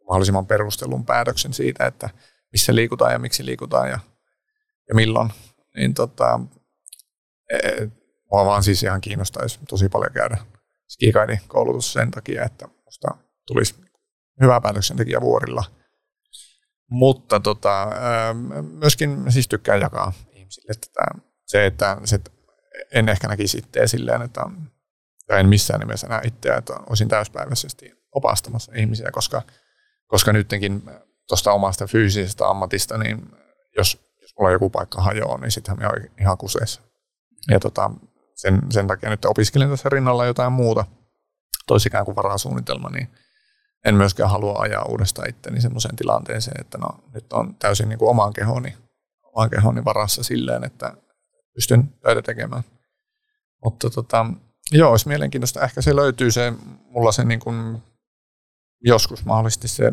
mahdollisimman perustelun päätöksen siitä, että missä liikutaan ja miksi liikutaan ja, ja milloin. Niin tota, mua vaan siis ihan kiinnostaisi tosi paljon käydä skikaidin koulutus sen takia, että musta tulisi hyvä päätöksentekijä vuorilla. Mutta tota, myöskin siis tykkään jakaa ihmisille tätä. Se, että se, en ehkä näkisi itseä silleen, että tai en missään nimessä näe itseä, että olisin täyspäiväisesti opastamassa ihmisiä, koska, koska nytkin tuosta omasta fyysisestä ammatista, niin jos, jos mulla joku paikka hajoaa, niin sittenhän me on ihan kuseessa. Ja tota, sen, sen takia nyt opiskelin tässä rinnalla jotain muuta, toisi ikään kuin varasuunnitelma, niin en myöskään halua ajaa uudestaan itteni semmoiseen tilanteeseen, että no, nyt on täysin niin kuin oman kehoni, oman kehoni varassa silleen, että pystyn töitä tekemään. Mutta tota, joo, olisi mielenkiintoista. Ehkä se löytyy se, mulla se niin kuin, joskus mahdollisesti se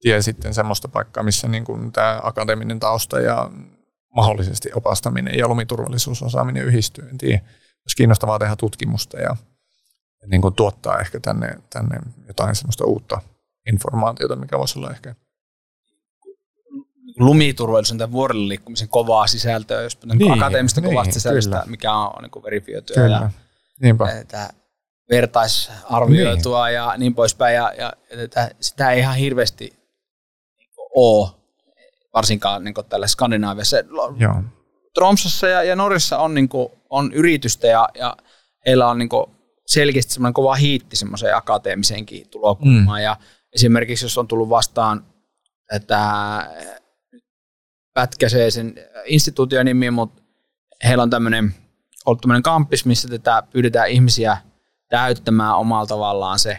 tie sitten semmoista paikkaa, missä niin kuin tämä akateeminen tausta ja mahdollisesti opastaminen ja lumiturvallisuusosaaminen yhdistyy. En tiedä olisi kiinnostavaa tehdä tutkimusta ja niin kuin tuottaa ehkä tänne, tänne jotain sellaista uutta informaatiota, mikä voisi olla ehkä lumiturvallisuuden tai vuorille liikkumisen kovaa sisältöä, jos niin, akateemista niin, kovasta sisältöä, kyllä. mikä on, niin verifioitua kyllä. ja Niinpä. vertaisarvioitua niin. ja niin poispäin. Ja, ja että sitä ei ihan hirveästi niin ole, varsinkaan niin tällä Skandinaaviassa. Joo. Tromsassa ja, ja Norjassa on, niin kuin, on yritystä ja, ja heillä on niin kuin, selkeästi semmoinen kova hiitti semmoiseen akateemiseenkin tulokulmaan. Mm. Ja esimerkiksi jos on tullut vastaan, että pätkäsee sen instituution nimi, mutta heillä on tämmöinen, ollut tämmöinen kampis, missä tätä pyydetään ihmisiä täyttämään omalla tavallaan se,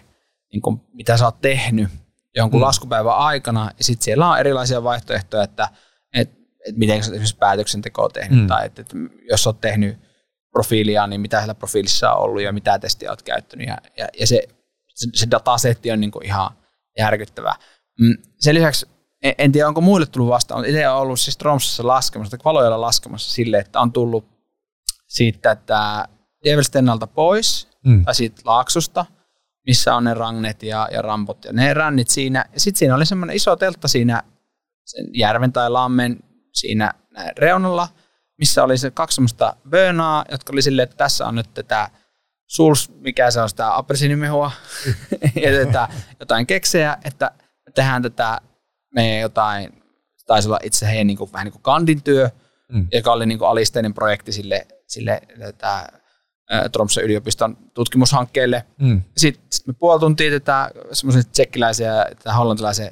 niin kuin, mitä sä oot tehnyt jonkun mm. laskupäivän aikana, ja sitten siellä on erilaisia vaihtoehtoja, että että miten sä esimerkiksi päätöksentekoa tehnyt, mm. tai että, että jos olet tehnyt profiilia, niin mitä siellä profiilissa on ollut ja mitä testiä olet käyttänyt. Ja, ja, ja se, se, se datasetti on niin kuin ihan järkyttävä. Mm, sen lisäksi en, en tiedä, onko muille tullut vastaan, mutta itse olen ollut siis Tromsassa laskemassa, tai Valojalla laskemassa sille, että on tullut siitä, että Devilstennalta pois, mm. tai siitä laaksusta, missä on ne rangnet ja, ja rampot ja ne rännit siinä. Ja sitten siinä oli semmoinen iso teltta siinä sen järven tai lammen siinä reunalla, missä oli se kaksi semmoista bönaa, jotka oli silleen, että tässä on nyt tätä suls, mikä se on sitä appelsiinimehua, ja tätä, jotain keksejä, että tehdään tätä meidän jotain, taisi olla itse heidän niin kuin, vähän niin kuin kandin työ, mm. joka oli niin kuin alisteinen projekti sille, sille tätä, Tromsø yliopiston tutkimushankkeelle. Mm. Sitten sit me puoli tuntia tätä semmoisen tsekkiläisiä ja hollantilaisen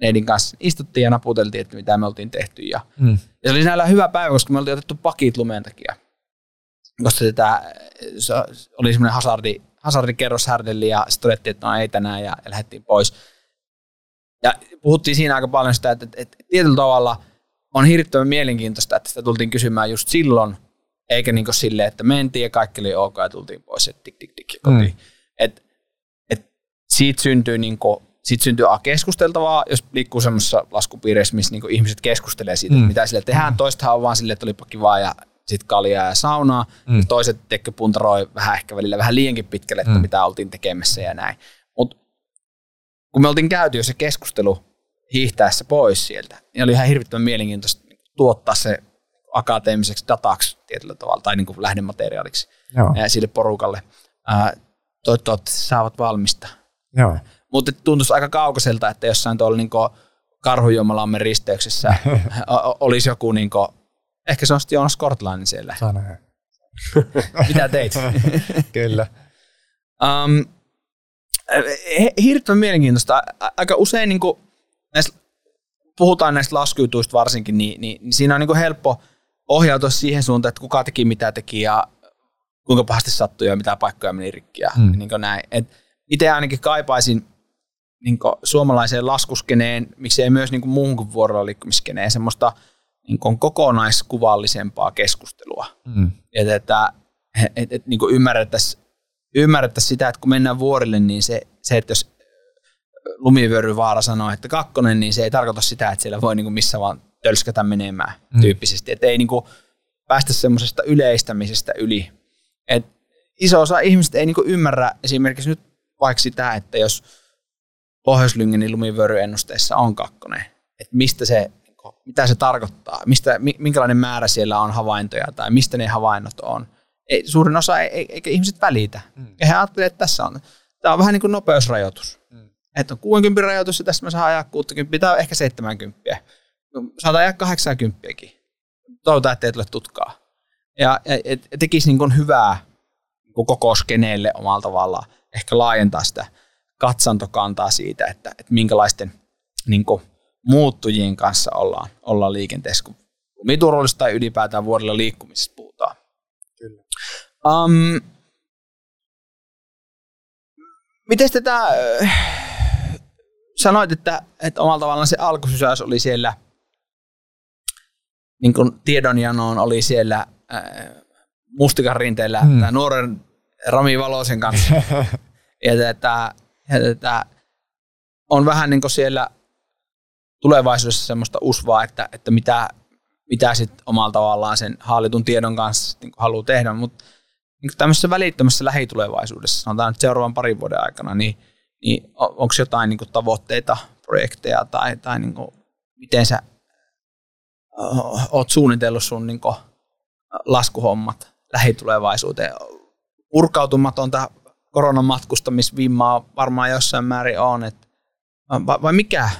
neidin kanssa istuttiin ja naputeltiin, että mitä me oltiin tehty. Ja, mm. ja se oli sinällään hyvä päivä, koska me oltiin otettu pakit lumeen takia. Koska sitä, se oli semmoinen hazardi, hazardikerros härdelli ja sitten todettiin, että no ei tänään ja, ja lähdettiin pois. Ja puhuttiin siinä aika paljon sitä, että, että, että tietyllä tavalla on hirvittävän mielenkiintoista, että sitä tultiin kysymään just silloin, eikä niin kuin silleen, että mentiin ja kaikki oli ok ja tultiin pois ja tik tik tik kotiin. Mm. Et, et siitä syntyy niin kuin sitten syntyy keskusteltavaa, jos liikkuu semmoisessa laskupiireissä, missä niinku ihmiset keskustelee siitä, mm. mitä sille tehdään. Mm. Toistahan on vaan silleen, että olipa kivaa ja sitten kaljaa ja saunaa. Mm. Ja toiset tekee puntaroi vähän ehkä välillä vähän liiankin pitkälle, että mm. mitä oltiin tekemässä ja näin. Mutta kun me oltiin käyty jo se keskustelu hiihtäessä pois sieltä, niin oli ihan hirvittävän mielenkiintoista tuottaa se akateemiseksi dataksi tietyllä tavalla, tai niin kuin lähdemateriaaliksi Joo. sille porukalle. toivottavasti saavat valmista. Joo. Mutta tuntuisi aika kaukaiselta, että jossain tuolla niin Karhujomalamme risteyksessä olisi joku, niin kuin, ehkä se on sitten Joonas Kortlainen siellä. Mitä teit? Kyllä. Um, Hirveän mielenkiintoista. Aika usein niin kuin, näistä, puhutaan näistä laskujutuista varsinkin, niin, niin, niin siinä on niin kuin helppo ohjautua siihen suuntaan, että kuka teki mitä teki ja kuinka pahasti sattui ja mitä paikkoja meni rikki ja mm. niin näin. Et itse ainakin kaipaisin niin suomalaiseen laskuskeneen, miksei myös niin muuhun kuin vuorolla liikkumiskeneen, semmoista niin kokonaiskuvallisempaa keskustelua. Mm. Että, että et, et, niin ymmärrettäisiin ymmärrettäisi sitä, että kun mennään vuorille, niin se, se että jos lumivyöryvaara sanoo, että kakkonen, niin se ei tarkoita sitä, että siellä voi niin kuin missä vaan tölskätä menemään mm. tyyppisesti. Että ei niin kuin päästä semmoisesta yleistämisestä yli. Et iso osa ihmisistä ei niin kuin ymmärrä esimerkiksi nyt vaikka sitä, että jos Pohjois-Lyngenin lumivyöryennusteessa on kakkonen, että mistä se, niinku, mitä se tarkoittaa, mistä, minkälainen määrä siellä on havaintoja tai mistä ne havainnot on. Ei, suurin osa ei, ei, eikä ihmiset välitä. Mm. Ja he ajattelevat, että tässä on, tämä on vähän niin kuin nopeusrajoitus. Mm. Että on 60 rajoitus ja tässä mä saan ajaa 60, tämä on ehkä 70. Saatan ajaa 80. Toivotaan, että ei tule tutkaa. Ja, ja et, tekisi niin kuin hyvää niin koko skeneelle omalla tavallaan ehkä laajentaa sitä katsantokantaa siitä, että, että minkälaisten niin kuin, muuttujien kanssa ollaan, ollaan liikenteessä, kun lumiturvallisuus tai ylipäätään vuodella liikkumisesta puhutaan. Kyllä. Um, miten tätä, äh, sanoit, että, että omalla tavallaan se alkusysäys oli siellä, niin kuin tiedonjanoon oli siellä äh, mustikan rinteellä hmm. nuoren Rami Valosen kanssa. ja tätä, ja tätä, on vähän niin kuin siellä tulevaisuudessa semmoista usvaa, että, että mitä, mitä sitten omalla tavallaan sen hallitun tiedon kanssa niin haluaa tehdä, mutta niin tämmöisessä välittömässä lähitulevaisuudessa, sanotaan nyt seuraavan parin vuoden aikana, niin, niin onko jotain niin tavoitteita, projekteja tai, tai niin miten sä oot suunnitellut sun niin laskuhommat lähitulevaisuuteen? Purkautumatonta koronan matkustamisvimmaa varmaan jossain määrin on, että vai, vai mikä?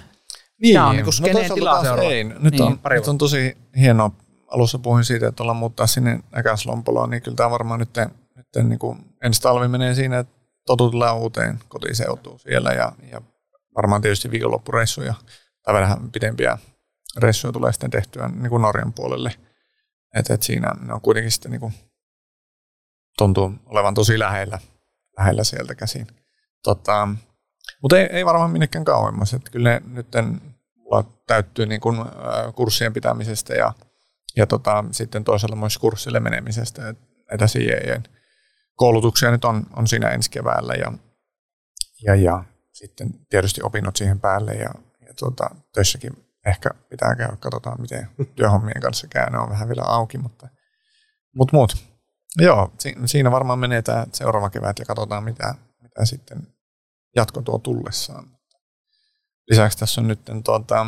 Niin, on niin no tila ei. Nyt, niin, on, nyt on tosi hienoa. Alussa puhuin siitä, että ollaan muuttaa sinne Äkäslompoloon, niin kyllä tämä varmaan nyt, nyt niin kuin ensi talvi menee siinä, että totutellaan uuteen kotiseutuun siellä ja, ja varmaan tietysti viikonloppureissuja tai vähän pidempiä reissuja tulee sitten tehtyä niin kuin Norjan puolelle. Että et siinä ne on kuitenkin sitten niin kuin, tuntuu olevan tosi lähellä, lähellä sieltä käsin. Tota, mutta ei, ei varmaan minnekään kauemmas. Että kyllä ne nyt täyttyy niin kuin, kurssien pitämisestä ja, ja tota, sitten toisaalta myös kurssille menemisestä. Et näitä CIEn koulutuksia nyt on, on siinä ensi keväällä ja, ja, ja sitten tietysti opinnot siihen päälle ja, ja tota, töissäkin ehkä pitää käydä, katsotaan miten työhommien kanssa käy, ne on vähän vielä auki, mutta mut, mut. Joo, siinä varmaan menee tämä seuraava kevät ja katsotaan mitä, mitä sitten jatko tuo tullessaan. Lisäksi tässä on nyt tuota,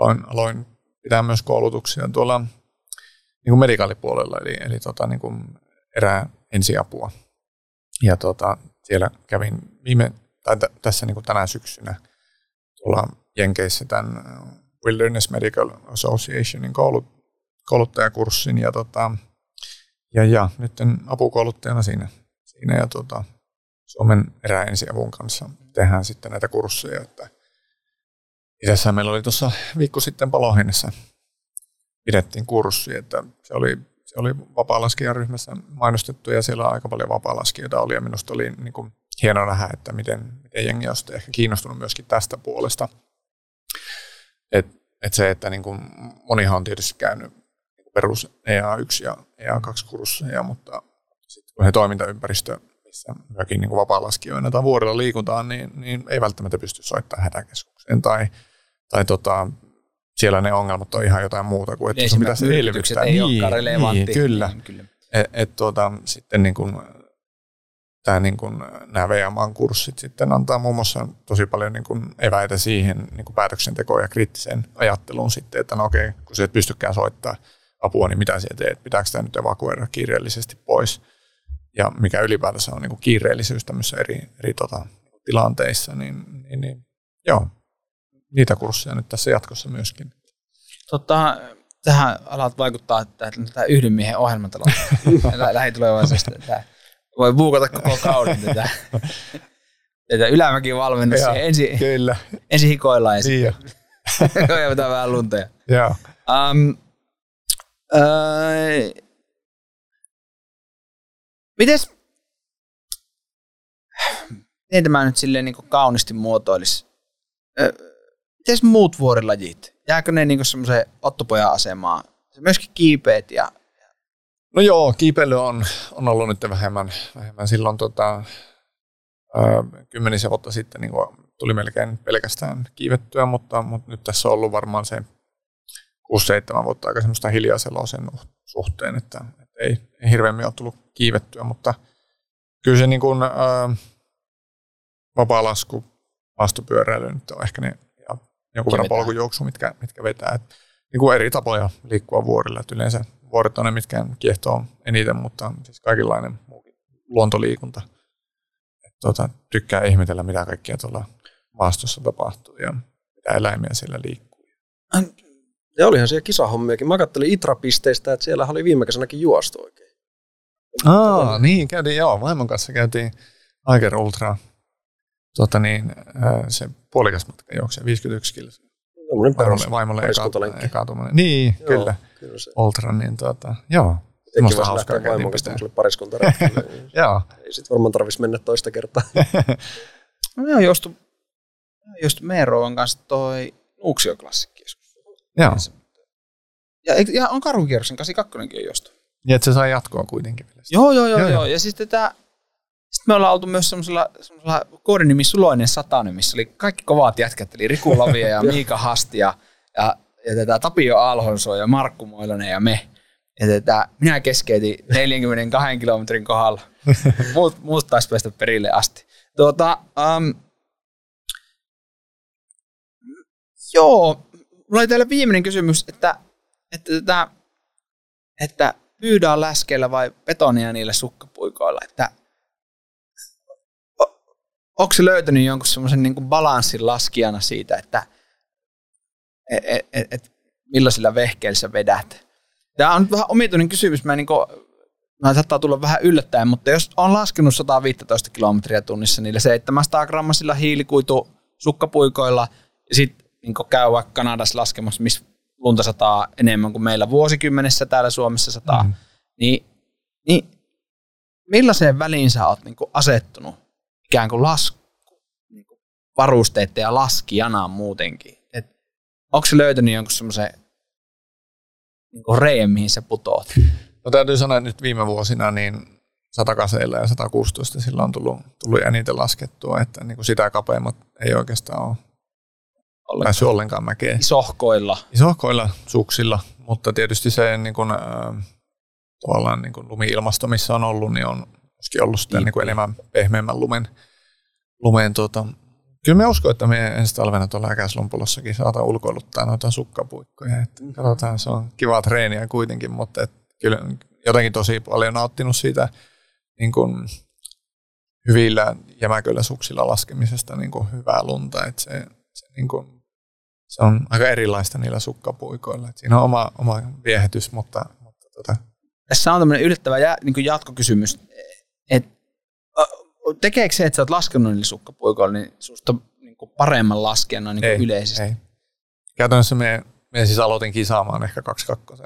aloin, aloin pitää myös koulutuksia tuolla niin kuin medikaalipuolella, eli, eli tota, niin kuin erää ensiapua. Ja tota, siellä kävin viime, tai t- tässä niin kuin tänä syksynä tuolla Jenkeissä tämän Wilderness Medical Associationin koulut, kouluttajakurssin ja, tota, ja, ja nyt apukouluttajana siinä, siinä ja tota, Suomen eräensiavun kanssa tehdään sitten näitä kursseja. Että idässä meillä oli tuossa viikko sitten Palohinnassa pidettiin kurssi, että se oli, se oli vapaa-laskijaryhmässä mainostettu ja siellä aika paljon vapaa-laskijoita oli ja minusta oli niin kuin hieno nähdä, että miten, miten jengi on ehkä kiinnostunut myöskin tästä puolesta. Et, et se, että niin kuin monihan on tietysti käynyt niin perus EA1 ja EA2 kursseja, mutta sitten kun he toimintaympäristö missä myöskin niin vapaa-laskijoina tai vuorilla liikutaan, niin, niin ei välttämättä pysty soittamaan hätäkeskukseen tai, tai tota, siellä ne ongelmat on ihan jotain muuta kuin, että mitä se elvyttää. Ei niin, niin, kyllä. Niin, kyllä. Et, et, tuota, sitten niin kuin, tämä niin kuin, nämä VMAn kurssit sitten antaa muun muassa tosi paljon niin kuin eväitä siihen niin kuin päätöksentekoon ja kriittiseen ajatteluun sitten, että no okei, kun sä et pystykään soittaa apua, niin mitä sä teet, pitääkö tämä nyt evakuoida kiireellisesti pois ja mikä ylipäätänsä on niin kuin kiireellisyys tämmöisissä eri, eri tota, tilanteissa, niin, niin, niin joo, niitä kursseja nyt tässä jatkossa myöskin. Tota, tähän alat vaikuttaa, että tämä yhden miehen ohjelmatalo lähitulevaisuudesta. Voi buukata koko kauden tätä. Tätä ylämäkin valmennus. Joo, Ensin, Kyllä. ensin hikoillaan ja Niin sitten vetää vähän lunteja. Joo. Um, öö, mites, miten tämä nyt silleen niin kaunisti muotoilisi? Öö, mites muut vuorilajit? Jääkö ne niin semmoiseen ottopojan asemaan? Se myöskin kiipeet ja No joo, kiipeily on, on ollut nyt vähemmän, vähemmän silloin tota, kymmenisen vuotta sitten niin tuli melkein pelkästään kiivettyä, mutta, mutta nyt tässä on ollut varmaan se 6-7 vuotta aika semmoista hiljaisella sen suhteen, että, että ei, ei hirveämmin ole tullut kiivettyä, mutta kyllä se niin kuin, ö, vapaa lasku, maastopyöräily nyt on ehkä ne ja jonkun verran polkujuoksu, mitkä, mitkä vetää. Et, niin kuin eri tapoja liikkua vuorilla. Et yleensä vuoret on ne, mitkä kiehtoo eniten, mutta siis kaikenlainen muukin luontoliikunta. Et, tota, tykkää ihmetellä, mitä kaikkea tuolla maastossa tapahtuu ja mitä eläimiä siellä liikkuu. Ja olihan siellä kisahommiakin. Mä kattelin Itra-pisteistä, että siellä oli viime kesänäkin juostu oikein. Aa, niin, käytiin, joo, vaimon kanssa käytiin Aiker Ultra, tota niin, ää, se puolikas matka juoksee 51 kilsa. Vaimolle, vaimolle eka, eka tuommoinen. Niin, Joo, kyllä, Kyllä se. Ultra, niin tota, joo. Voisi hauskaa käytiin tämmöiselle pariskuntaretkelle. niin Joo, Ei sit varmaan tarvitsisi mennä toista kertaa. no, on jostu, just Meeroon kanssa toi Nuuksio-klassikki joskus. joo. Ja, ja on karhukierroksen 82 on jostu. Ja että se sai jatkoa kuitenkin vielä. Joo, joo, joo, Joo, joo. joo. Ja sitten tää, sitten me ollaan oltu myös semmoisella, semmoisella koodinimi Suloinen Satanen, missä oli kaikki kovat jätkät, eli Riku Lavia ja Miika Hasti ja, ja, ja tätä Tapio Alhonso ja Markku Moilonen ja me. Ja tätä, minä keskeytin 42 kilometrin kohdalla. Muut, muut taisi päästä perille asti. Tuota, um, joo, mulla oli täällä viimeinen kysymys, että, että, tätä, että pyydään läskeillä vai betonia niillä sukkapuikoilla, että onko se löytänyt jonkun semmoisen niin balanssin laskijana siitä, että et, et, et, et millaisilla vehkeillä sä vedät? Tämä on nyt vähän omituinen kysymys, mä, niin kuin, mä saattaa tulla vähän yllättäen, mutta jos on laskenut 115 kilometriä tunnissa niillä 700 grammasilla hiilikuitu sukkapuikoilla ja sitten niin käy vaikka Kanadassa laskemassa, missä lunta sataa enemmän kuin meillä vuosikymmenessä täällä Suomessa sataa, mm. niin, niin millaiseen väliin sä oot niin asettunut ikään kuin lasku, niin varusteiden ja laskijana muutenkin? Onko se löytänyt jonkun semmoisen niin reen, mihin sä putoat? No täytyy sanoa, että nyt viime vuosina niin 108 ja 116 sillä on tullut, tullut eniten laskettua, että niin kuin sitä kapeammat ei oikeastaan ole Ollenkaan. päässyt ollenkaan mäkeen. Isohkoilla. Isohkoilla suksilla, mutta tietysti se niin kuin, äh, tavallaan niin kuin lumi-ilmasto, missä on ollut, niin on myöskin ollut sitä niin kuin enemmän pehmeämmän lumen. lumen tuota. Kyllä me uskon, että me ensi talvena tuolla Äkäslompolossakin saadaan ulkoiluttaa noita sukkapuikkoja. Että katsotaan, se on kivaa treeniä kuitenkin, mutta et kyllä jotenkin tosi paljon nauttinut siitä niin kuin hyvillä jämäköillä suksilla laskemisesta niin kuin hyvää lunta. Että se, se, niin kuin, se on aika erilaista niillä sukkapuikoilla. Et siinä on oma, oma viehätys, mutta, mutta tota, Tässä on tämmöinen yllättävä jä, niin jatkokysymys, tekeekö se, että sä oot laskenut niillä sukkapuikoilla, niin susta niin kuin paremman laskijana niin kuin yleisesti? Ei. Käytännössä me, me siis aloitin kisaamaan ehkä 22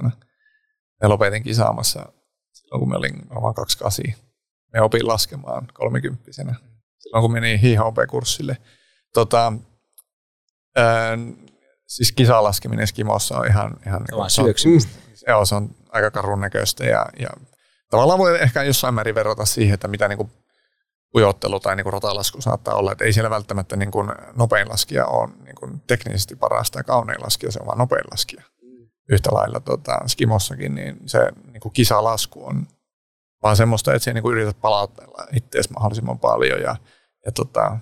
Me lopetin kisaamassa silloin, kun me olin varmaan 28. Me opin laskemaan 30 silloin, kun menin HHP-kurssille. Tota, ää, siis kisalaskeminen Skimossa on ihan... ihan Se on se on- syöksymistä. Joo, se on aika karun näköistä ja, ja tavallaan voi ehkä jossain määrin verrata siihen, että mitä niin kuin ujottelu tai niin kuin ratalasku saattaa olla, että ei siellä välttämättä niin kuin nopein laskija ole niin kuin teknisesti paras tai kaunein laskija, se on vaan nopein laskija. Yhtä lailla tota, Skimossakin, niin se niin kuin kisalasku on vaan semmoista, että sä niin yrität palautella itseäsi mahdollisimman paljon ja, ja tota,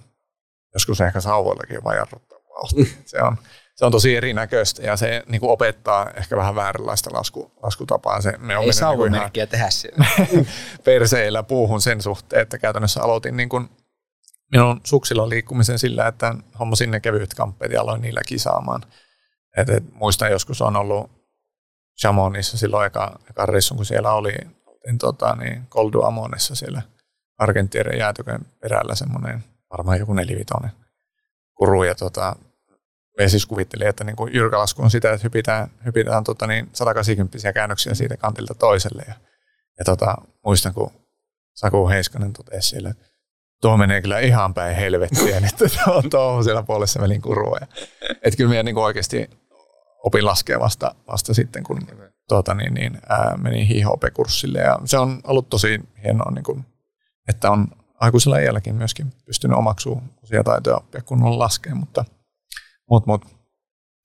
joskus ehkä sauvoillakin vaan jarruttaa vauhtia. Se on, se on tosi erinäköistä ja se niin kuin opettaa ehkä vähän vääränlaista lasku, laskutapaa. Se, me on Ei mennyt niin tehdä siellä. perseillä puuhun sen suhteen, että käytännössä aloitin niin kuin minun suksilla liikkumisen sillä, että hommasin ne kevyet kamppeet ja aloin niillä kisaamaan. Et, et, muistan joskus on ollut Chamonissa silloin eka, eka reissun, kun siellä oli, oltiin tota, niin Goldu Amonessa siellä Argentieren jäätykön perällä semmoinen varmaan joku nelivitonen kuru. Ja tota, me siis kuvittelin, että niin jyrkälasku on sitä, että hypitään, hypitään tota niin 180 käännöksiä siitä kantilta toiselle. Ja, ja tota, muistan, kun Saku Heiskanen totesi siellä, että tuo menee kyllä ihan päin helvettiä, että tuo, tuo siellä puolessa välin kurua. Ja, että kyllä meidän niin kuin oikeasti opin laskea vasta, vasta sitten, kun tuota, niin, niin, ää, menin HIHP-kurssille. Ja se on ollut tosi hienoa, niin kuin, että on aikuisella iälläkin myöskin pystynyt omaksumaan uusia taitoja oppia kunnolla laskea, mutta, mutta, mutta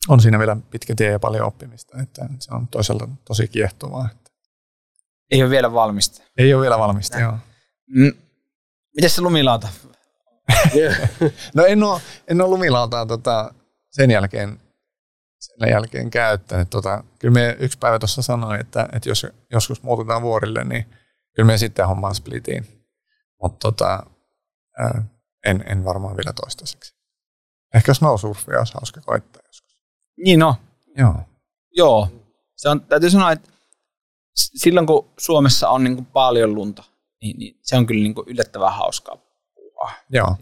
on siinä vielä pitkä tie ja paljon oppimista, että se on toisaalta tosi kiehtovaa. Että Ei ole vielä valmista. ei ole vielä valmista, joo. Mm. Miten se lumilauta? No en ole, en ole lumilautaa tota, sen jälkeen, sen jälkeen käyttänyt. Tota, kyllä me yksi päivä tuossa sanoi, että, että jos joskus muutetaan vuorille, niin kyllä me sitten hommaan splitiin. Mutta tota, en, en varmaan vielä toistaiseksi. Ehkä snowsurfia olisi hauska koittaa joskus. Niin no, Joo. joo. Se on, täytyy sanoa, että silloin kun Suomessa on niin kuin paljon lunta, niin, niin se on kyllä niin kuin yllättävän hauskaa puhua. Joo.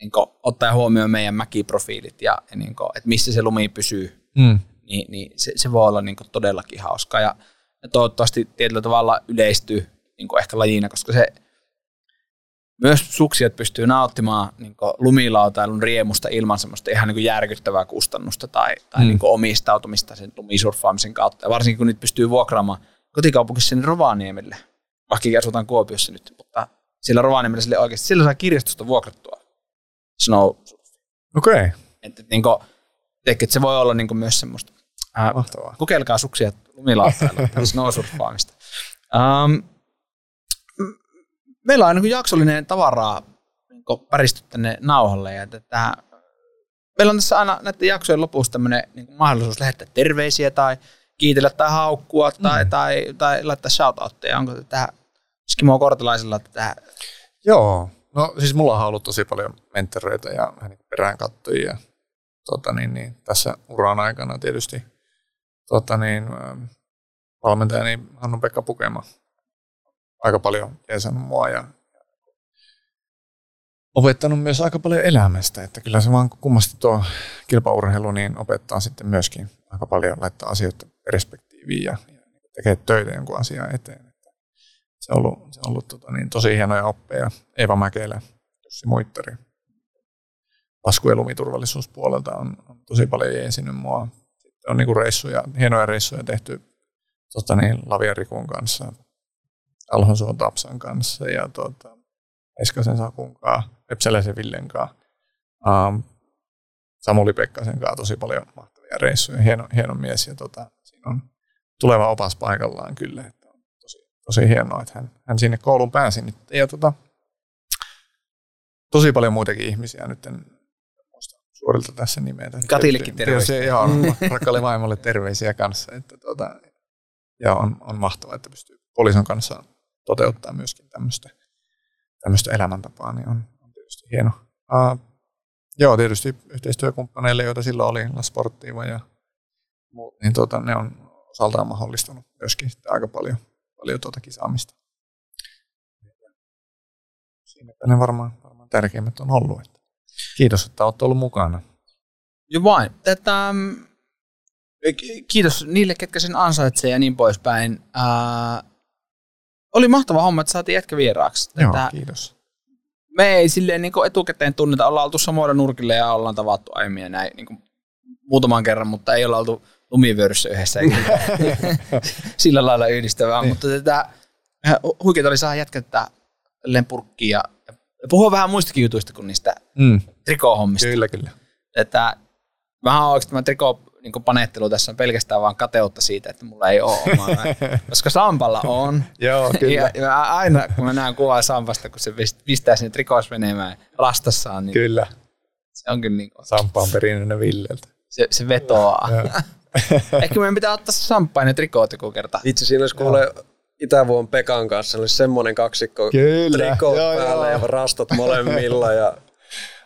Niin kuin, ottaen huomioon meidän mäkiprofiilit ja, ja niin kuin, että missä se lumi pysyy, Mm. niin, niin se, se voi olla niin kuin todellakin hauskaa. Ja, ja toivottavasti tietyllä tavalla yleistyy niin kuin ehkä lajina, koska se myös suksijat pystyy nauttimaan niin lumilautailun riemusta ilman semmoista ihan niin järkyttävää kustannusta tai, tai Mm. niin omistautumista sen lumisurffaamisen kautta. Ja varsinkin kun niitä pystyy vuokraamaan kotikaupunkissa sinne Rovaniemelle, vaikka asutaan Kuopiossa nyt, mutta sillä Rovaniemellä sille oikeasti, sillä saa kirjastosta vuokrattua snow Okei, okay. että, niin kuin, että se voi olla niin kuin myös semmoista. Ää, mahtavaa. kokeilkaa suksia lumilautailua, tai snowsurffaamista. Um, meillä on niin jaksollinen tavaraa niin päristy tänne nauhalle. Ja tätä, meillä on tässä aina näiden jaksojen lopussa tämmöinen niin mahdollisuus lähettää terveisiä tai kiitellä tai haukkua tai, mm. tai, tai laittaa shoutoutteja. Onko tähän Skimo Kortelaisella tätä Joo, no siis mulla on ollut tosi paljon mentoreita ja niin peräänkatsojia tota niin, niin, tässä uran aikana tietysti tota niin, ähm, valmentajani Hannu-Pekka Pukema aika paljon jeesannut mua ja opettanut myös aika paljon elämästä, että kyllä se vaan kummasti tuo kilpaurheilu niin opettaa sitten myöskin aika paljon laittaa asioita perspektiiviin ja, tekee töitä jonkun asian eteen. Että se on ollut, se on ollut tota, niin, tosi hienoja oppeja. Eeva Mäkelä, Jussi Muittari. Lasku- ja lumiturvallisuuspuolelta on, on tosi paljon jeesinyt mua. Sitten on niinku reissuja, hienoja reissuja tehty tota, niin, Lavia Rikun kanssa, Alhonsuon Tapsan kanssa ja tota, Eskasen Sakun kanssa, Epseläisen Villen kanssa. Um, Samuli Pekkasen kanssa tosi paljon mahtavia reissuja. Hieno, hieno mies ja tota, siinä on tuleva opas paikallaan kyllä. Että on tosi, tosi hienoa, että hän, hän sinne kouluun pääsi nyt. Ja tota, tosi paljon muitakin ihmisiä nyt en muista suorilta tässä nimeä. Katillekin terveisiä. Joo, rakkaalle vaimolle terveisiä kanssa. Että tota, ja on, on mahtavaa, että pystyy puolison kanssa toteuttaa myöskin tämmöistä, tämmöistä elämäntapaa, niin on, on tietysti hieno. Uh, joo, tietysti yhteistyökumppaneille, joita silloin oli, La Sportiva ja muut, niin tota, ne on osaltaan mahdollistanut myöskin aika paljon, paljon tuota kisaamista. Siinä ne varmaan, varmaan tärkeimmät on ollut. Että kiitos, että olet ollut mukana. Jo vain. Tätä, mm, ki- kiitos niille, ketkä sen ansaitsee ja niin poispäin. Ää, oli mahtava homma, että saatiin jätkä vieraaksi. Joo, Tätä, kiitos. me ei silleen niin etukäteen tunneta, ollaan oltu samoilla nurkilla ja ollaan tavattu aiemmin ja näin niin muutaman kerran, mutta ei olla oltu lumivyöryssä yhdessä. sillä lailla yhdistävää, Niin. mutta tätä, huikeeta oli saada jätkettä tälleen purkkiin ja, puhua vähän muistakin jutuista kuin niistä Mm, trikohommista. kyllä, kyllä. Että vähän oikeasti tämä triko niin panettelu tässä on pelkästään vaan kateutta siitä, että mulla ei ole omaa. Koska Sampalla on. Joo, Ja, ja aina kun mä näen kuvaa Sampasta, kun se pist- pistää sinne trikoos menemään rastassaan, niin Kyllä. se on kyllä niin kuin, Sampa on perinnönä Villeltä. se, se vetoaa. Ehkä meidän pitää ottaa samppainen trikoot joku kerta. Itse siinä olisi kuule Itävuon Pekan kanssa, olisi semmoinen kaksikko Kyllä. trikoot Joo, päällä joo. ja rastat molemmilla ja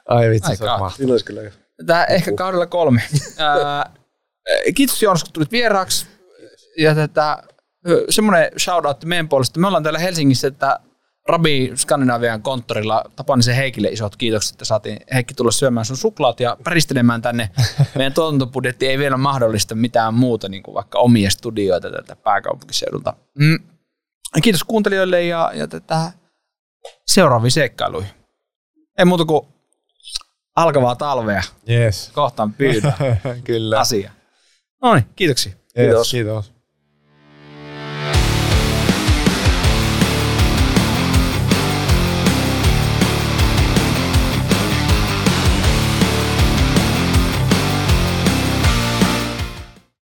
Ai vitsi, se on mahtavaa. kyllä Tämä ehkä kaudella kolme. Ää, kiitos Joonas, kun tulit vieraaksi. Ja tätä, semmoinen shoutout meidän puolesta. Me ollaan täällä Helsingissä, että Rabi Skandinavian konttorilla Tapanisen Heikille isot kiitokset, että saatiin Heikki tulla syömään sun suklaat ja päristelemään tänne. Meidän tuotantobudjetti ei vielä mahdollista mitään muuta, niin kuin vaikka omia studioita tätä pääkaupunkiseudulta. Mm. Kiitos kuuntelijoille ja, ja tätä seuraaviin seikkailuihin. Ei muuta kuin alkavaa talvea. Yes. Kohtaan pyydä Kyllä. asia. No niin, kiitoksia. Kiitos. kiitos.